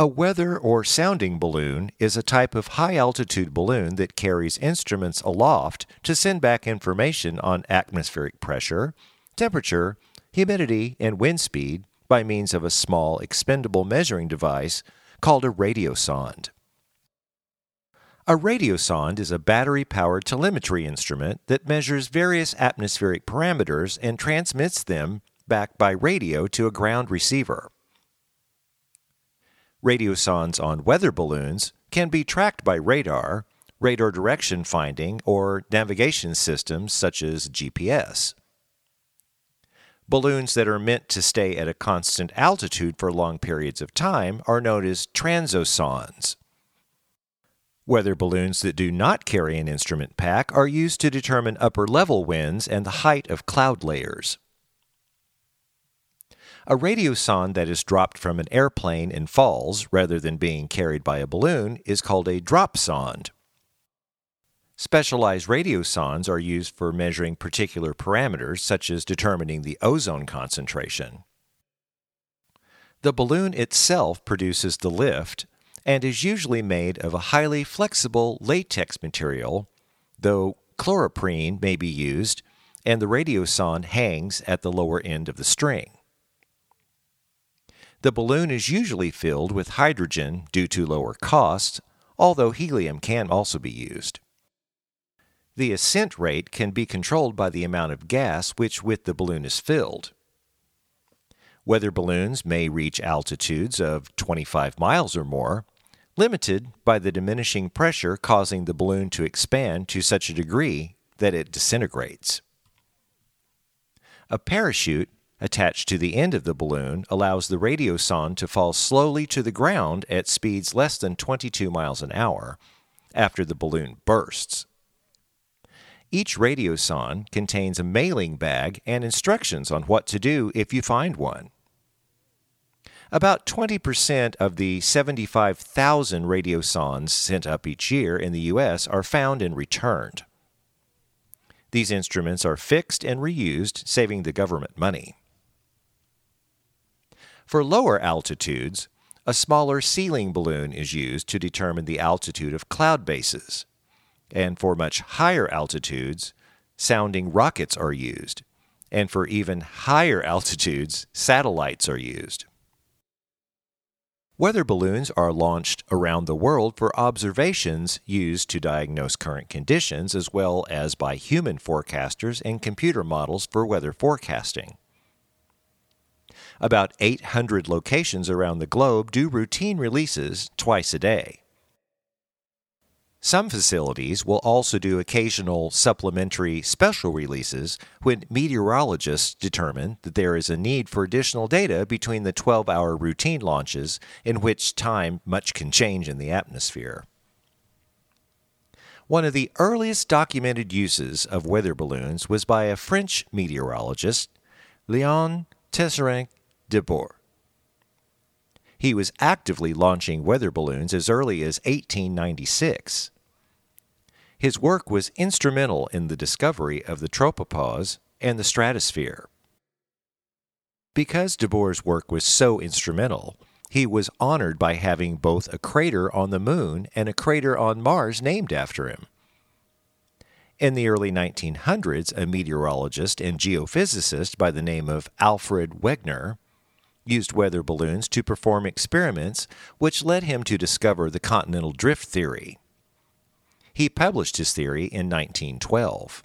Speaker 1: A weather or sounding balloon is a type of high altitude balloon that carries instruments aloft to send back information on atmospheric pressure, temperature, humidity, and wind speed by means of a small expendable measuring device called a radiosonde. A radiosonde is a battery powered telemetry instrument that measures various atmospheric parameters and transmits them back by radio to a ground receiver. Radiosondes on weather balloons can be tracked by radar, radar direction finding, or navigation systems such as GPS. Balloons that are meant to stay at a constant altitude for long periods of time are known as transosondes. Weather balloons that do not carry an instrument pack are used to determine upper level winds and the height of cloud layers. A radiosonde that is dropped from an airplane and falls rather than being carried by a balloon is called a drop sonde. Specialized radiosondes are used for measuring particular parameters, such as determining the ozone concentration. The balloon itself produces the lift and is usually made of a highly flexible latex material, though chloroprene may be used, and the radiosonde hangs at the lower end of the string. The balloon is usually filled with hydrogen due to lower cost, although helium can also be used. The ascent rate can be controlled by the amount of gas which with the balloon is filled. Weather balloons may reach altitudes of 25 miles or more, limited by the diminishing pressure causing the balloon to expand to such a degree that it disintegrates. A parachute attached to the end of the balloon allows the radiosonde to fall slowly to the ground at speeds less than 22 miles an hour after the balloon bursts. Each radiosonde contains a mailing bag and instructions on what to do if you find one. About 20% of the 75,000 radiosondes sent up each year in the U.S. are found and returned. These instruments are fixed and reused, saving the government money. For lower altitudes, a smaller ceiling balloon is used to determine the altitude of cloud bases. And for much higher altitudes, sounding rockets are used. And for even higher altitudes, satellites are used. Weather balloons are launched around the world for observations used to diagnose current conditions as well as by human forecasters and computer models for weather forecasting. About 800 locations around the globe do routine releases twice a day. Some facilities will also do occasional supplementary special releases when meteorologists determine that there is a need for additional data between the 12 hour routine launches, in which time much can change in the atmosphere. One of the earliest documented uses of weather balloons was by a French meteorologist, Leon Teisserenc de Bort. He was actively launching weather balloons as early as 1896. His work was instrumental in the discovery of the tropopause and the stratosphere. Because de Bort's work was so instrumental, he was honored by having both a crater on the moon and a crater on Mars named after him. In the early 1900s, a meteorologist and geophysicist by the name of Alfred Wegener used weather balloons to perform experiments which led him to discover the continental drift theory. He published his theory in 1912.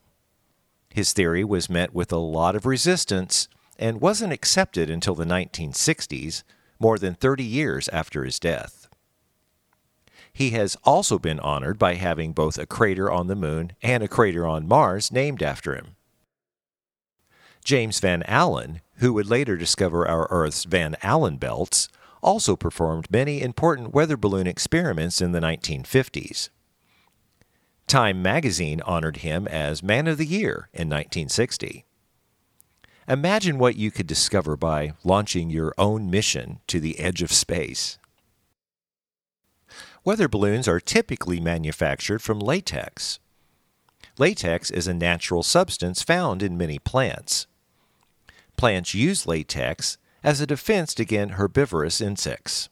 Speaker 1: His theory was met with a lot of resistance and wasn't accepted until the 1960s, more than 30 years after his death. He has also been honored by having both a crater on the moon and a crater on Mars named after him. James Van Allen, who would later discover our Earth's Van Allen belts, also performed many important weather balloon experiments in the 1950s. Time magazine honored him as Man of the Year in 1960. Imagine what you could discover by launching your own mission to the edge of space. Weather balloons are typically manufactured from latex. Latex is a natural substance found in many plants. Plants use latex as a defense against herbivorous insects.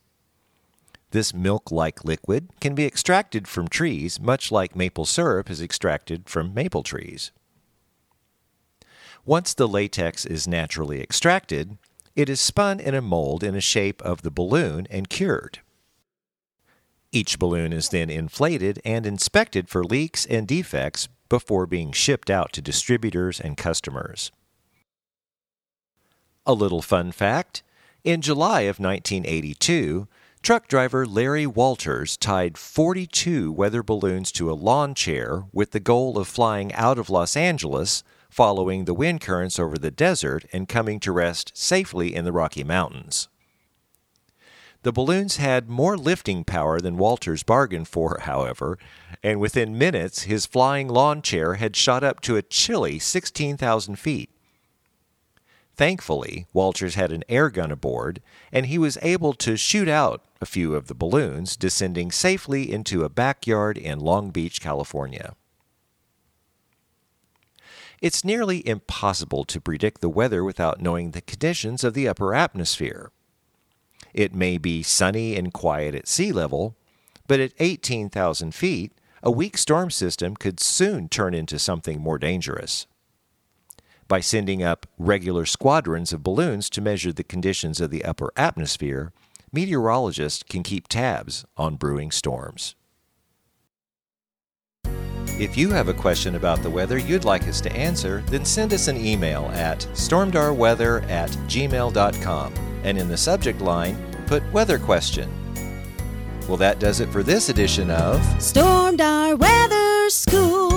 Speaker 1: This milk like liquid can be extracted from trees, much like maple syrup is extracted from maple trees. Once the latex is naturally extracted, it is spun in a mold in a shape of the balloon and cured. Each balloon is then inflated and inspected for leaks and defects before being shipped out to distributors and customers. A little fun fact in July of 1982, truck driver Larry Walters tied 42 weather balloons to a lawn chair with the goal of flying out of Los Angeles, following the wind currents over the desert, and coming to rest safely in the Rocky Mountains. The balloons had more lifting power than Walters bargained for, however, and within minutes his flying lawn chair had shot up to a chilly 16,000 feet. Thankfully, Walters had an air gun aboard, and he was able to shoot out a few of the balloons, descending safely into a backyard in Long Beach, California. It's nearly impossible to predict the weather without knowing the conditions of the upper atmosphere. It may be sunny and quiet at sea level, but at 18,000 feet, a weak storm system could soon turn into something more dangerous by sending up regular squadrons of balloons to measure the conditions of the upper atmosphere, meteorologists can keep tabs on brewing storms. If you have a question about the weather you'd like us to answer, then send us an email at stormdarweather at gmail.com and in the subject line, put weather question. Well, that does it for this edition of
Speaker 4: Stormdar Weather School.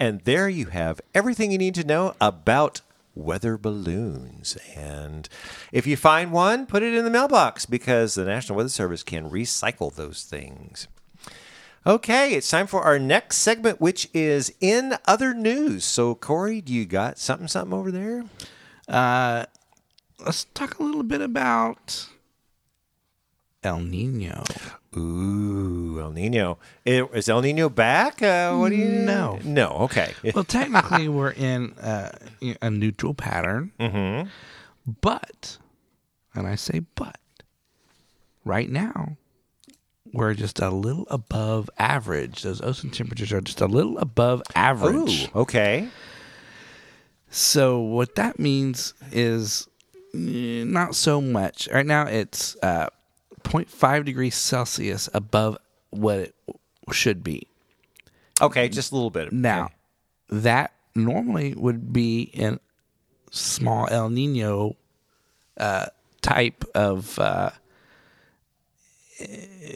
Speaker 1: And there you have everything you need to know about weather balloons. And if you find one, put it in the mailbox because the National Weather Service can recycle those things. Okay, it's time for our next segment, which is in other news. So, Corey, do you got something, something over there?
Speaker 2: Uh, let's talk a little bit about El Nino.
Speaker 1: Ooh, El Nino. Is El Nino back? Uh, what do you
Speaker 2: know?
Speaker 1: No, okay.
Speaker 2: Well, technically, we're in uh, a neutral pattern,
Speaker 1: mm-hmm.
Speaker 2: but, and I say but, right now we're just a little above average. Those ocean temperatures are just a little above average.
Speaker 1: Ooh, okay.
Speaker 2: So what that means is eh, not so much. Right now it's uh, 0.5 degrees Celsius above what it should be.
Speaker 1: Okay, just a little bit.
Speaker 2: Now,
Speaker 1: Okay.
Speaker 2: that normally would be in small El Nino uh, type of uh,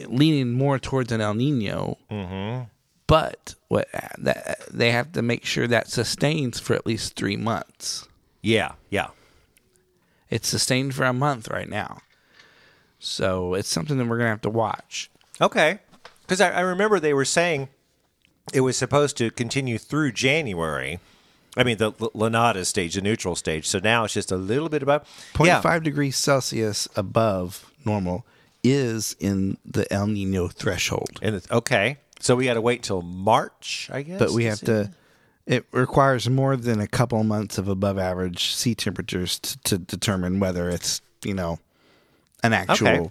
Speaker 2: leaning more towards an El Nino. Mm-hmm. But what that they have to make sure that sustains for at least three months.
Speaker 1: Yeah, yeah.
Speaker 2: It's sustained for a month right now, so it's something that we're gonna have to watch.
Speaker 1: Okay. Because I, I remember they were saying it was supposed to continue through January. I mean, the L- La Nada stage, the neutral stage. So now it's just a little bit above.
Speaker 2: 0.5
Speaker 1: Yeah.
Speaker 2: degrees Celsius above normal is in the El Nino threshold.
Speaker 1: And it's, okay. So we got to wait till March, I guess.
Speaker 2: but we have to it requires more than a couple months of above average sea temperatures to, to determine whether it's you know an actual
Speaker 1: Okay.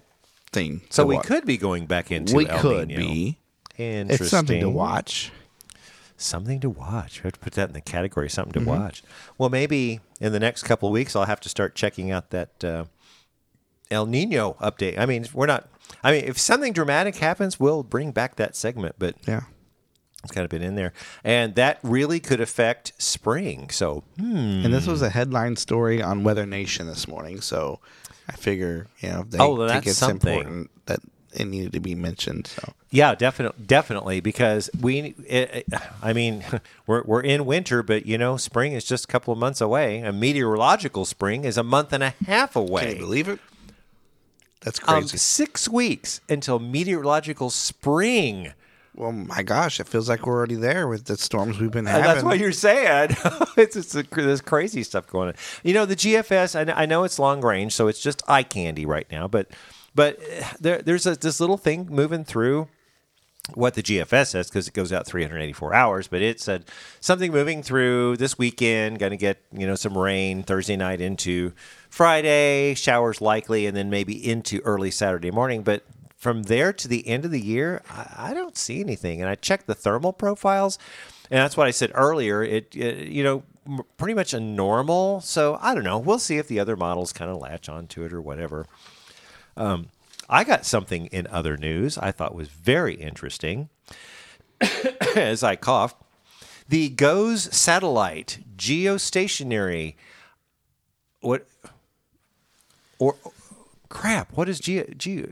Speaker 2: thing
Speaker 1: So we
Speaker 2: watch.
Speaker 1: could be going back into
Speaker 2: we
Speaker 1: El
Speaker 2: could
Speaker 1: Nino.
Speaker 2: be
Speaker 1: Interesting.
Speaker 2: it's something to watch
Speaker 1: Something to watch. We have to put that in the category. Something to
Speaker 2: Mm-hmm.
Speaker 1: watch. Well, maybe in the next couple of weeks, I'll have to start checking out that uh, El Nino update. I mean, we're not. I mean, if something dramatic happens, we'll bring back that segment. But
Speaker 2: yeah
Speaker 1: it's kind of been in there, and that really could affect spring. So, hmm.
Speaker 2: and this was a headline story on Weather Nation this morning so I figure you know they
Speaker 1: Oh, well,
Speaker 2: think it's
Speaker 1: something.
Speaker 2: important that it needed to be mentioned so
Speaker 1: Yeah, definitely, definitely, because we. It, it- I mean, we're we're in winter, but you know, spring is just a couple of months away. A meteorological spring is a month and a half away.
Speaker 2: can you believe it that's
Speaker 1: Um,
Speaker 2: crazy
Speaker 1: six weeks until meteorological spring.
Speaker 2: Well my gosh it feels like we're already there with the storms we've been
Speaker 1: Uh,
Speaker 2: having
Speaker 1: That's what you're saying. it's a, this crazy stuff going on. You know, the GFS. I, I know it's long range, so it's just eye candy right now. But but uh, there, there's a, this little thing moving through what the GFS says because it goes out 384 hours. But it said something moving through this weekend. Going to get you know some rain Thursday night into Friday. Showers likely, and then maybe into early Saturday morning. But from there to the end of the year, I, I don't see anything. And I checked the thermal profiles, and that's what I said earlier. It, it you know pretty much a normal. So I don't know. We'll see if the other models kind of latch onto it or whatever. Um, I got something in other news I thought was very interesting. As I coughed, the GOES satellite geostationary. What? Or crap? What is geo? geo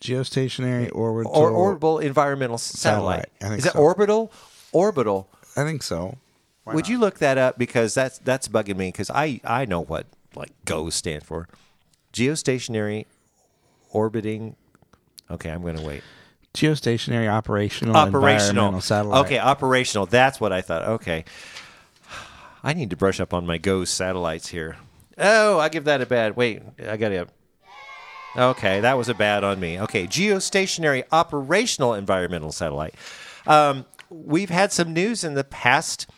Speaker 2: geostationary orbital
Speaker 1: or orbital environmental satellite?
Speaker 2: Satellite, I think
Speaker 1: Is that
Speaker 2: so.
Speaker 1: orbital? Orbital.
Speaker 2: I think so Why
Speaker 1: Would
Speaker 2: not?
Speaker 1: you look that up because that's that's bugging me because I I know what like GOES stand for, geostationary orbiting. Okay, I'm going to wait.
Speaker 2: geostationary operational
Speaker 1: Operational
Speaker 2: environmental satellite.
Speaker 1: Okay, operational. That's what I thought. Okay, I need to brush up on my GOES satellites here. Oh, I give that a bad. Wait, I got to. Okay, that was a bad on me. Okay, geostationary operational environmental satellite. Um, we've had some news in the past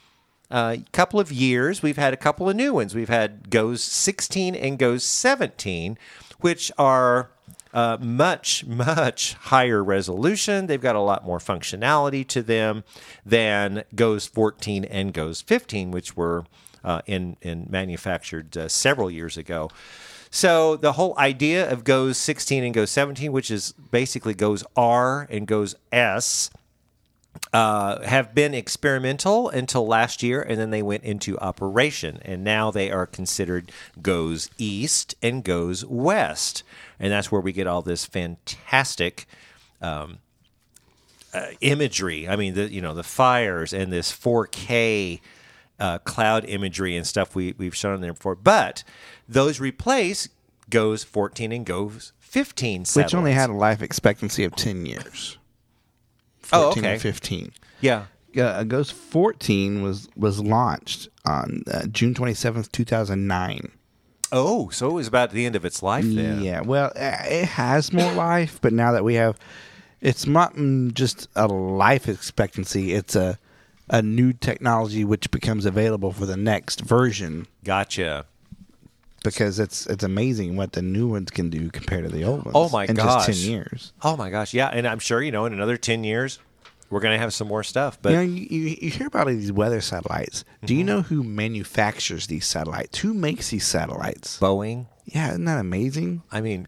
Speaker 1: uh, couple of years. We've had a couple of new ones. We've had GOES 16 and GOES 17, which are uh, much, much higher resolution. They've got a lot more functionality to them than GOES 14 and GOES 15, which were uh, in, in manufactured uh, several years ago. So the whole idea of GOES 16 and GOES 17, which is basically GOES R and GOES S, uh, have been experimental until last year, and then they went into operation, and now they are considered goes east and goes west, and that's where we get all this fantastic um, uh, imagery. I mean, the you know the fires and this 4K uh, cloud imagery and stuff we we've shown there before, but those replace goes 14 and goes 15
Speaker 2: which only had a life expectancy of 10 years.
Speaker 1: Oh, okay.
Speaker 2: and 15.
Speaker 1: yeah.
Speaker 2: Uh, GOES 14 was was launched on uh, June 27th, 2009.
Speaker 1: Oh, so it was about the end of its life then.
Speaker 2: Yeah, well, uh, it has more life, but now that we have, it's not mm, just a life expectancy. It's a a new technology which becomes available for the next version.
Speaker 1: Gotcha.
Speaker 2: because it's it's amazing what the new ones can do compared to the old ones.
Speaker 1: Oh my
Speaker 2: in
Speaker 1: gosh.
Speaker 2: just ten years.
Speaker 1: Oh my gosh, yeah, and I'm sure you know in another ten years we're gonna have some more stuff. But
Speaker 2: you know, you, you, you hear about these weather satellites. Do
Speaker 1: Mm-hmm.
Speaker 2: you know who manufactures these satellites? Who makes these satellites?
Speaker 1: Boeing,
Speaker 2: Yeah, isn't that amazing?
Speaker 1: I mean,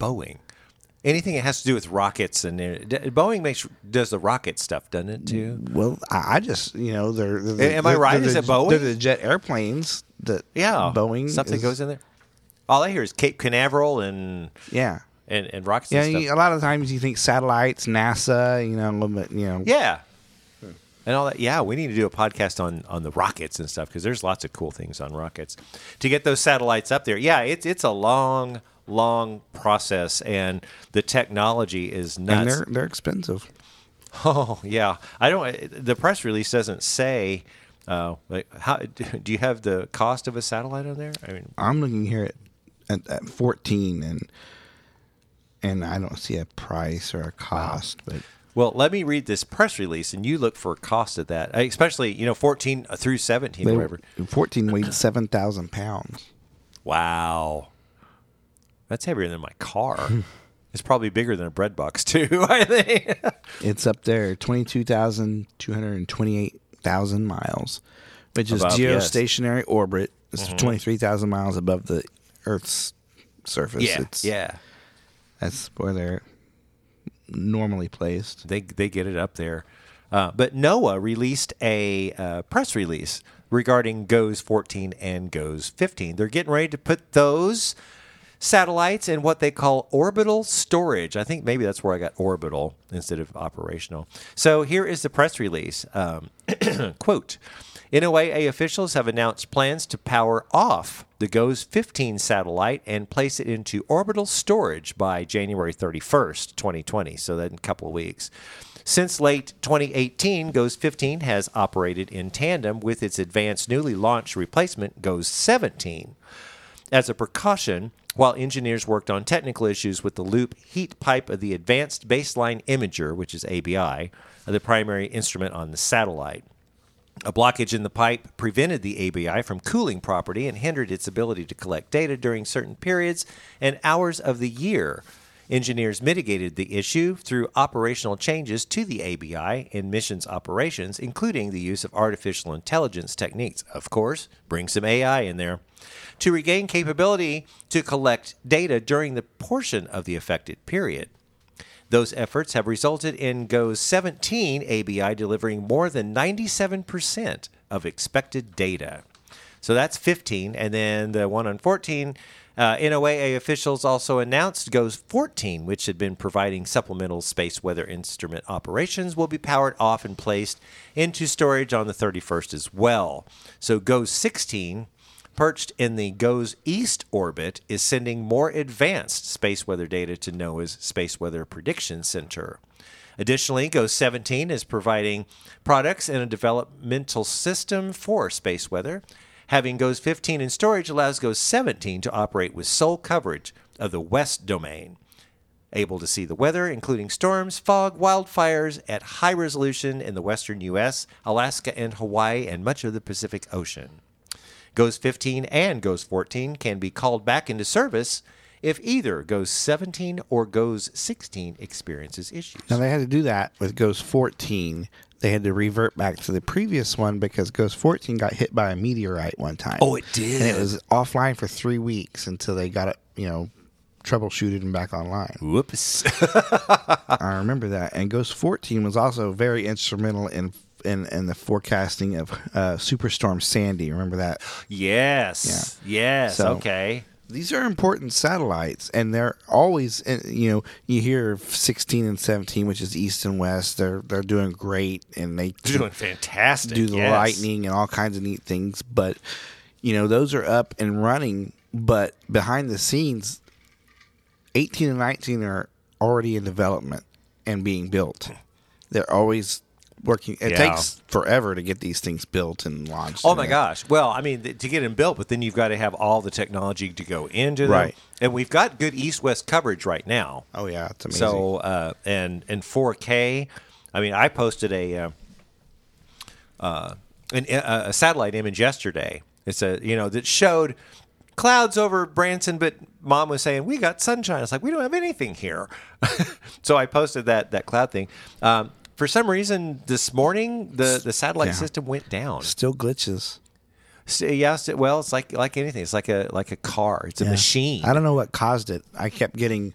Speaker 1: Boeing. Anything that has to do with rockets and uh, Boeing makes does the rocket stuff, doesn't it too?
Speaker 2: Well, I, just you know they're, they're the-
Speaker 1: Am I right? Is
Speaker 2: the-
Speaker 1: it Boeing?
Speaker 2: They're the jet airplanes that
Speaker 1: Yeah,
Speaker 2: Boeing
Speaker 1: something
Speaker 2: is-
Speaker 1: goes in there. All I hear is Cape Canaveral and
Speaker 2: Yeah,
Speaker 1: and, and rockets.
Speaker 2: yeah.
Speaker 1: and.
Speaker 2: You, a lot of times you think satellites, NASA, you know, a little bit, you know.
Speaker 1: Yeah. And all that. Yeah, we need to do a podcast on on the rockets and stuff because there's lots of cool things on rockets to get those satellites up there. Yeah, it's it's a long, long process, and the technology is
Speaker 2: and they're they're expensive.
Speaker 1: Oh yeah, I don't. The press release doesn't say. Uh, like how do you have the cost of a satellite on there? I mean,
Speaker 2: I'm looking here at, at, at 14 and and I don't see a price or a cost, but
Speaker 1: well, let me read this press release, and you look for cost of that, especially you know 14 through 17,
Speaker 2: they,
Speaker 1: whatever.
Speaker 2: 14 weighed 7,000 pounds.
Speaker 1: Wow. That's heavier than my car. it's probably bigger than a bread box too, I think.
Speaker 2: It's up there, 22,228,000 miles, which is
Speaker 1: Above, yes.
Speaker 2: geostationary orbit. It's 23,000 miles above the Earth's surface. It's,
Speaker 1: yeah.
Speaker 2: That's where they're normally placed.
Speaker 1: They they get it up there. Uh, but NOAA released a uh, press release regarding GOES 14 and GOES 15. They're getting ready to put those satellites in what they call orbital storage. I think maybe that's where I got orbital instead of operational. So here is the press release. Um, quote NOAA officials have announced plans to power off the GOES 15 satellite and place it into orbital storage by January 31st, 2020. So that in a couple of weeks. Since late 2018, GOES 15 has operated in tandem with its advanced newly launched replacement, GOES 17. As a precaution, while engineers worked on technical issues with the loop heat pipe of the Advanced Baseline Imager, which is ABI, the primary instrument on the satellite. A blockage in the pipe prevented the ABI from cooling properly and hindered its ability to collect data during certain periods and hours of the year. Engineers mitigated the issue through operational changes to the ABI in missions operations, including the use of artificial intelligence techniques. Of course, bring some AI in there. To regain capability to collect data during the portion of the affected period. Those efforts have resulted in GOES 17 ABI delivering more than 97% of expected data. So that's 15. And then the one on 14, uh, NOAA officials also announced GOES 14, which had been providing supplemental space weather instrument operations, will be powered off and placed into storage on the 31st as well. So GOES 16 perched in the GOES East orbit, is sending more advanced space weather data to NOAA's Space Weather Prediction Center. Additionally, GOES 17 is providing products and a developmental system for space weather. Having GOES 15 in storage allows GOES 17 to operate with sole coverage of the West domain, able to see the weather, including storms, fog, wildfires at high resolution in the western U.S., Alaska, and Hawaii, and much of the Pacific Ocean. GOES 15 and GOES 14 can be called back into service if either GOES 17 or GOES 16 experiences issues.
Speaker 2: Now they had to do that with GOES 14. They had to revert back to the previous one because GOES 14 got hit by a meteorite one time.
Speaker 1: Oh, it did?
Speaker 2: And it was offline for three weeks until they got it, you know, troubleshooted and back online.
Speaker 1: Whoops.
Speaker 2: I remember that. And GOES 14 was also very instrumental in in, in the forecasting of uh, Superstorm Sandy. Remember that?
Speaker 1: yes. Yeah. Yes.
Speaker 2: So-
Speaker 1: okay.
Speaker 2: These are important satellites, and they're always, uh, you know, you hear 16 and 17, which is east and west. They're they're doing great, and they
Speaker 1: They're doing fantastic.
Speaker 2: do the
Speaker 1: yes.
Speaker 2: lightning and all kinds of neat things. But you know, those are up and running. But behind the scenes, 18 and 19 are already in development and being built. They're always working. It
Speaker 1: Yeah.
Speaker 2: takes forever to get these things built and launched.
Speaker 1: Oh my
Speaker 2: that.
Speaker 1: gosh! Well, I mean, th- to get them built, but then you've got to have all the technology to go into them.
Speaker 2: Right.
Speaker 1: And we've got good east-west coverage right now.
Speaker 2: Oh yeah, it's amazing.
Speaker 1: So uh, and and 4K. I mean, I posted a uh, uh, an, a, a satellite image yesterday. It's a you know that showed clouds over Branson, but mom was saying we got sunshine. It's like we don't have anything here. so I posted that that cloud thing. Um, for some reason, this morning the the satellite
Speaker 2: Yeah.
Speaker 1: system went down.
Speaker 2: Still glitches.
Speaker 1: S- Yes, it- well, it's like like anything. It's like a like a car. It's a
Speaker 2: Yeah.
Speaker 1: machine.
Speaker 2: I don't know what caused it. I kept getting,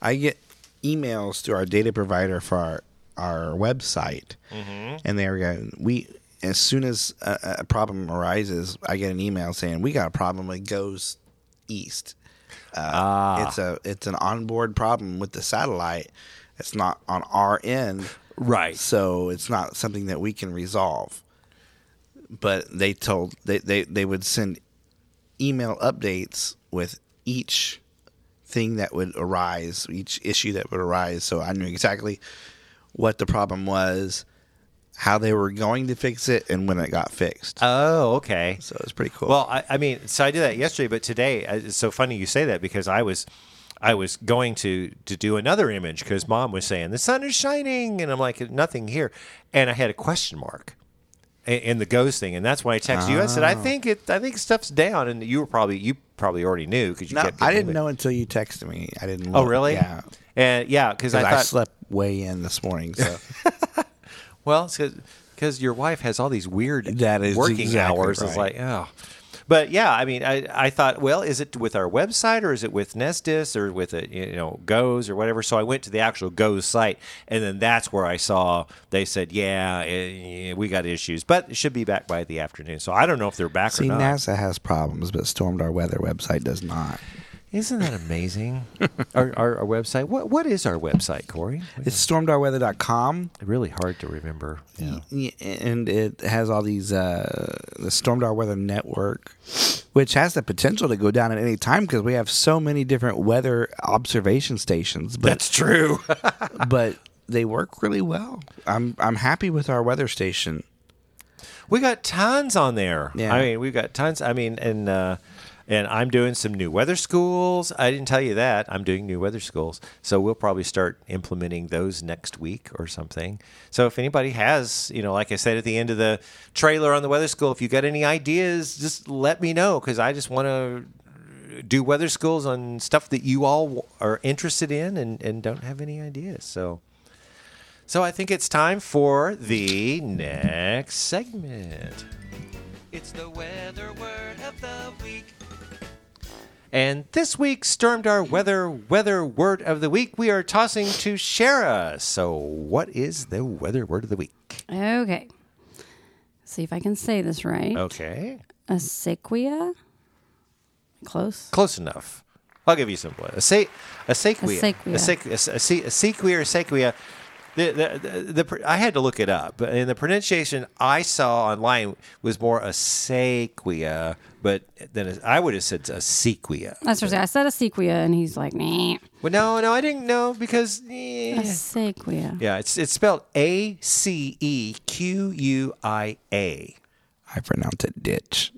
Speaker 2: I get emails through our data provider for our our website,
Speaker 1: Mm-hmm.
Speaker 2: and they were going. We as soon as a, a problem arises, I get an email saying we got a problem. It goes east. Uh,
Speaker 1: Ah.
Speaker 2: It's a it's an onboard problem with the satellite. It's not on our end,
Speaker 1: Right.
Speaker 2: so it's not something that we can resolve. But they told they, they, they would send email updates with each thing that would arise, each issue that would arise. So I knew exactly what the problem was, how they were going to fix it, and when it got fixed.
Speaker 1: Oh, okay.
Speaker 2: so it was pretty cool.
Speaker 1: Well, I, I mean, so I did that yesterday, but today it's so funny you say that because I was, I was going to to do another image because mom was saying the sun is shining, and I'm like nothing here, and I had a question mark in, in the GOES thing, and that's why I texted you. I said I oh. think it, I think stuff's down, and you were probably you probably already knew because you
Speaker 2: no,
Speaker 1: kept.
Speaker 2: I didn't
Speaker 1: it.
Speaker 2: know until you texted me. I didn't.
Speaker 1: Oh, really?
Speaker 2: Yeah.
Speaker 1: And yeah, because I
Speaker 2: I, slept way in this morning, so
Speaker 1: Well, because your wife has all these weird
Speaker 2: That is
Speaker 1: working
Speaker 2: exactly
Speaker 1: hours. It's like, oh. But yeah, I mean, I, I thought, well, is it with our website or is it with NESDIS or with it, you know, Goes or whatever? So I went to the actual Goes site, and then that's where I saw they said, yeah, eh, we got issues, but it should be back by the afternoon. So I don't know if they're back
Speaker 2: see,
Speaker 1: or not.
Speaker 2: NASA has problems, but Stormdar Weather website does not.
Speaker 1: Isn't that amazing? our, our, our website. What what is our website, Corey?
Speaker 2: It's stormdarweather.com.
Speaker 1: Really hard to remember. Yeah.
Speaker 2: Yeah, and it has all these uh, the Stormdar Weather Network, which has the potential to go down at any time because we have so many different weather observation stations. But
Speaker 1: That's true.
Speaker 2: but they work really well. I'm I'm happy with our weather station.
Speaker 1: We got tons on there.
Speaker 2: Yeah.
Speaker 1: I mean, we've got tons. I mean, and uh, and I'm doing some new weather schools. I didn't tell you that I'm doing new weather schools, so we'll probably start implementing those next week or something. So if anybody has, you know, like I said at the end of the trailer on the weather school, if you got any ideas, just let me know because I just want to do weather schools on stuff that you all are interested in and, and don't have any ideas. So. So I think it's time for the next segment. It's the weather word of the week. And this week's Stormdar Weather Weather Word of the Week, we are tossing to Shara. So, what is the weather word of the week?
Speaker 3: Okay. See if I can say this right.
Speaker 1: Okay.
Speaker 3: A sequia. Close.
Speaker 1: Close enough. I'll give you some. A, se- a sequia.
Speaker 3: A
Speaker 1: The, the, the, the, I had to look it up, but and the pronunciation I saw online was more a sequia, but then I would have said a sequia.
Speaker 3: That's what I said. I said a sequia, and he's like, nah.
Speaker 1: Well, no, no, I didn't know because eh.
Speaker 3: A sequia.
Speaker 1: yeah, it's it's spelled A C E Q U I A.
Speaker 2: I pronounce it ditch.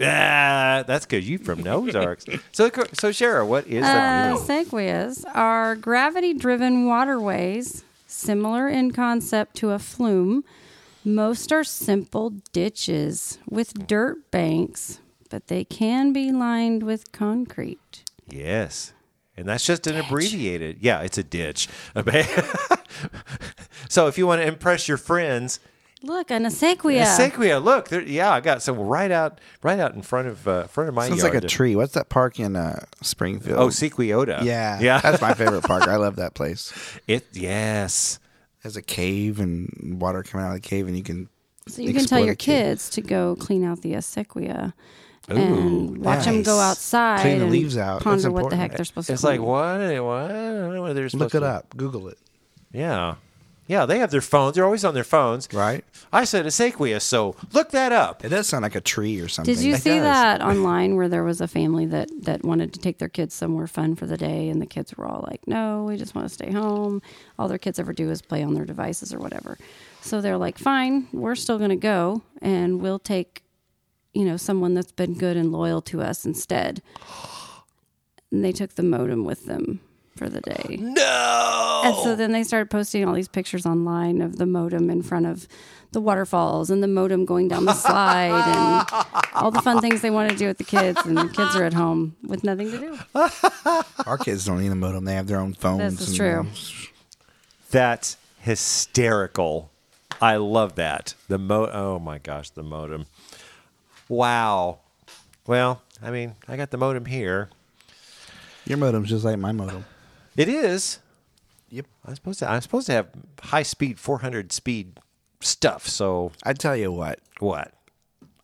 Speaker 1: Ah, that's because You from Ozarks. so, so Shara, what is
Speaker 3: Uh,
Speaker 1: that?
Speaker 3: sequias are gravity driven waterways, similar in concept to a flume. Most are simple ditches with dirt banks, but they can be lined with concrete.
Speaker 1: Yes. And that's just an abbreviated. Yeah, it's a ditch. so if you want to impress your friends,
Speaker 3: Look, an a sequia.
Speaker 1: sequia. Look, there, yeah, I got some right out, right out in front of uh, front of my
Speaker 2: Sounds
Speaker 1: yard.
Speaker 2: like a tree. What's that park in uh, Springfield?
Speaker 1: Oh, sequiota.
Speaker 2: yeah,
Speaker 1: yeah.
Speaker 2: That's my favorite park. I love that place.
Speaker 1: it. Yes.
Speaker 2: There's a cave and water coming out of the cave, and you can.
Speaker 3: So you can tell your kids to go clean out the sequia and watch them go outside
Speaker 2: Clean the leaves out.
Speaker 3: Ponder what the heck they're supposed to
Speaker 1: It's like what? What? I don't know what they're supposed
Speaker 2: Look it
Speaker 1: to.
Speaker 2: up. Google it.
Speaker 1: Yeah. Yeah, they have their phones. They're always on their phones.
Speaker 2: Right.
Speaker 1: I said a sequia, so look that up.
Speaker 2: It does sound like a tree or something.
Speaker 3: Did you
Speaker 1: It
Speaker 3: see
Speaker 1: does.
Speaker 3: that online where there was a family that that wanted to take their kids somewhere fun for the day, and the kids were all like, "No, we just want to stay home. All their kids ever do is play on their devices or whatever." So they're like, "Fine, we're still going to go, and we'll take, you know, someone that's been good and loyal to us instead." And they took the modem with them. For the day.
Speaker 1: No.
Speaker 3: And so then they started posting all these pictures online of the modem in front of the waterfalls and the modem going down the slide and all the fun things they want to do with the kids. And the kids are at home with nothing to do.
Speaker 2: Our kids don't need a modem; they have their own phones.
Speaker 3: This is
Speaker 2: and,
Speaker 3: true.
Speaker 1: That's hysterical. I love that. The mo oh my gosh, the modem. Wow. Well, I mean, I got the modem here.
Speaker 2: Your modem's just like my modem.
Speaker 1: It is.
Speaker 2: Yep.
Speaker 1: I'm supposed to I'm supposed to have high speed 400 speed stuff. So
Speaker 2: I tell you what,
Speaker 1: what?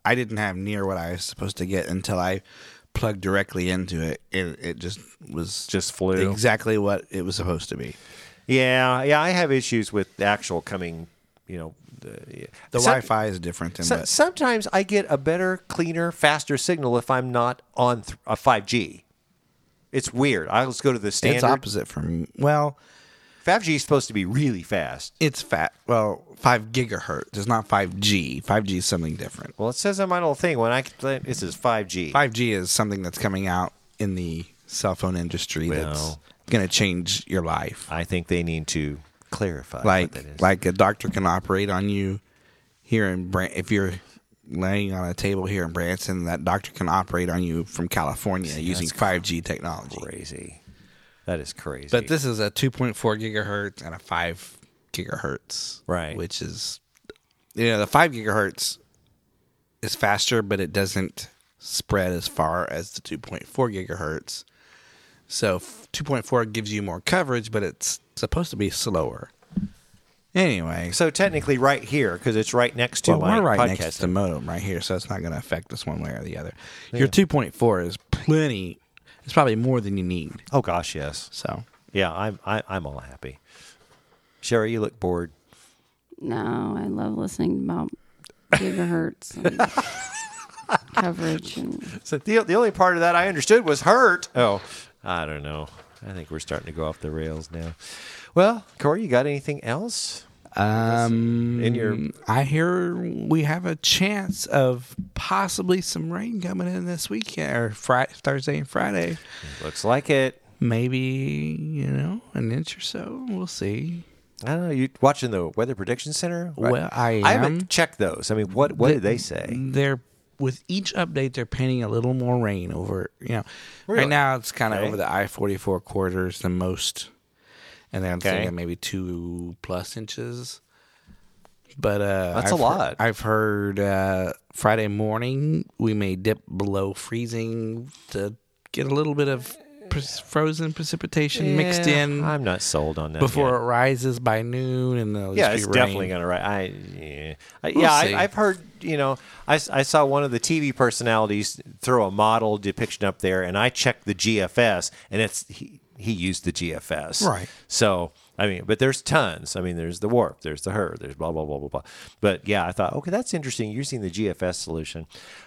Speaker 2: I didn't have near what I was supposed to get until I plugged directly into it. It, it just was
Speaker 1: Just flew.
Speaker 2: exactly what it was supposed to be.
Speaker 1: Yeah, yeah, I have issues with the actual coming, you know, the,
Speaker 2: The
Speaker 1: Some-
Speaker 2: Wi-Fi is different than
Speaker 1: So,
Speaker 2: what
Speaker 1: sometimes I get a better, cleaner, faster signal if I'm not on th- a 5G. It's weird. I just go to the standard.
Speaker 2: it's opposite from. Well,
Speaker 1: 5G is supposed to be really fast.
Speaker 2: it's fat. Well, five gigahertz. It's not five G. Five G is something different.
Speaker 1: Well, it says on my little thing when I this is 5G.
Speaker 2: Five G is something that's coming out in the cell phone industry that's
Speaker 1: Well-
Speaker 2: going to change your life.
Speaker 1: I think they need to clarify
Speaker 2: like
Speaker 1: what that is.
Speaker 2: like a doctor can operate on you here in Bran- if you're laying on a table here in Branson, that doctor can operate on you from California using 5G technology.
Speaker 1: crazy. That is crazy.
Speaker 2: But this is a 2.4 gigahertz and a 5 gigahertz,
Speaker 1: Right.
Speaker 2: Which is, you know, the 5 gigahertz is faster, but it doesn't spread as far as the 2.4 gigahertz. So f- 2.4 gives you more coverage, but it's supposed to be slower. Anyway,
Speaker 1: so technically, right here because it's right next to
Speaker 2: well,
Speaker 1: my
Speaker 2: we're right
Speaker 1: podcast.
Speaker 2: next to the modem right here, so it's not going to affect us one way or the other. Your 2.4 is plenty. It's probably more than you need.
Speaker 1: oh gosh, yes.
Speaker 2: So
Speaker 1: Yeah, I'm I, I'm all happy. Sherry, you look bored.
Speaker 3: No, I love listening about gigahertz and coverage. And
Speaker 1: So the the only part of that I understood was hurt. Oh, I don't know. I think we're starting to go off the rails now. Well, Corey, you got anything else?
Speaker 2: Um,
Speaker 1: in your-
Speaker 2: I hear we have a chance of possibly some rain coming in this weekend or Friday, Thursday and Friday.
Speaker 1: Looks like it.
Speaker 2: Maybe you know an inch or so. We'll see.
Speaker 1: I don't know. You watching the Weather Prediction Center?
Speaker 2: Well, I
Speaker 1: I
Speaker 2: am.
Speaker 1: haven't checked those. I mean, what what did they say?
Speaker 2: They're with each update, they're painting a little more rain over. You know,
Speaker 1: Really?
Speaker 2: right now it's kind of over the I forty four corridors the most, and then I'm
Speaker 1: Okay.
Speaker 2: thinking maybe two plus inches. But uh,
Speaker 1: That's
Speaker 2: I've
Speaker 1: a lot.
Speaker 2: I've heard uh, Friday morning we may dip below freezing to get a little bit of frozen precipitation mixed in
Speaker 1: I'm not sold on that
Speaker 2: before
Speaker 1: yet.
Speaker 2: it rises by noon, and
Speaker 1: yeah, it's
Speaker 2: be
Speaker 1: definitely going to rise. I yeah, I,
Speaker 2: We'll
Speaker 1: yeah. I, I've heard. You know, I, I saw one of the TV personalities throw a model depiction up there, and I checked the GFS, and it's he, he used the GFS,
Speaker 2: Right.
Speaker 1: So I mean, but there's tons. I mean, there's the warp, there's the HRRR, there's blah blah blah blah blah. But yeah, I thought, okay, that's interesting You're using the GFS solution,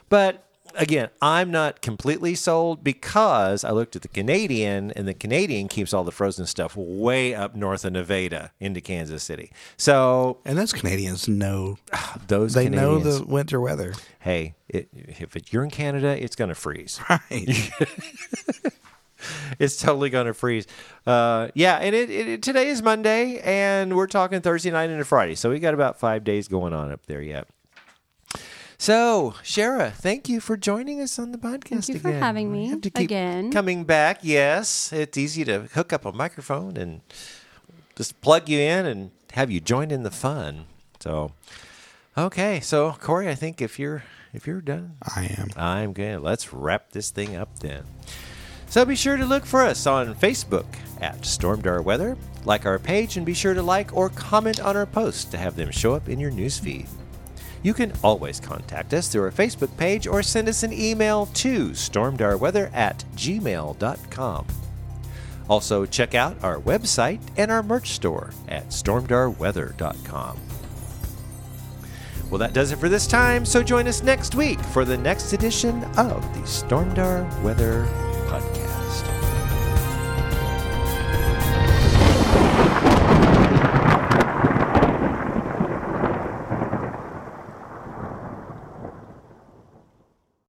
Speaker 1: but. Again, I'm not completely sold because I looked at the Canadian, and the Canadian keeps all the frozen stuff way up north of Nevada into Kansas City. So
Speaker 2: And those Canadians know
Speaker 1: those
Speaker 2: they know the winter weather.
Speaker 1: hey, it, if it, you're in Canada, it's going to freeze.
Speaker 2: Right.
Speaker 1: It's totally going to freeze. Uh, yeah, and it, it, today is Monday, and we're talking Thursday night into Friday, so we got about five days going on up there yet. So, Shara, thank you for joining us on the podcast
Speaker 3: Thank you for having
Speaker 1: We
Speaker 3: me
Speaker 1: have to keep
Speaker 3: again.
Speaker 1: Coming back, yes. It's easy to hook up a microphone and just plug you in and have you join in the fun. So, okay. So, Corey, I think if you're if you're done,
Speaker 2: I am.
Speaker 1: I'm good. Let's wrap this thing up then. So be sure to look for us on Facebook at Stormdar Weather, like our page, and be sure to like or comment on our posts to have them show up in your newsfeed. You can always contact us through our Facebook page or send us an email to stormdarweather at gmail.com. Also, check out our website and our merch store at stormdarweather.com. Well, that does it for this time, so join us next week for the next edition of the Stormdar Weather podcast.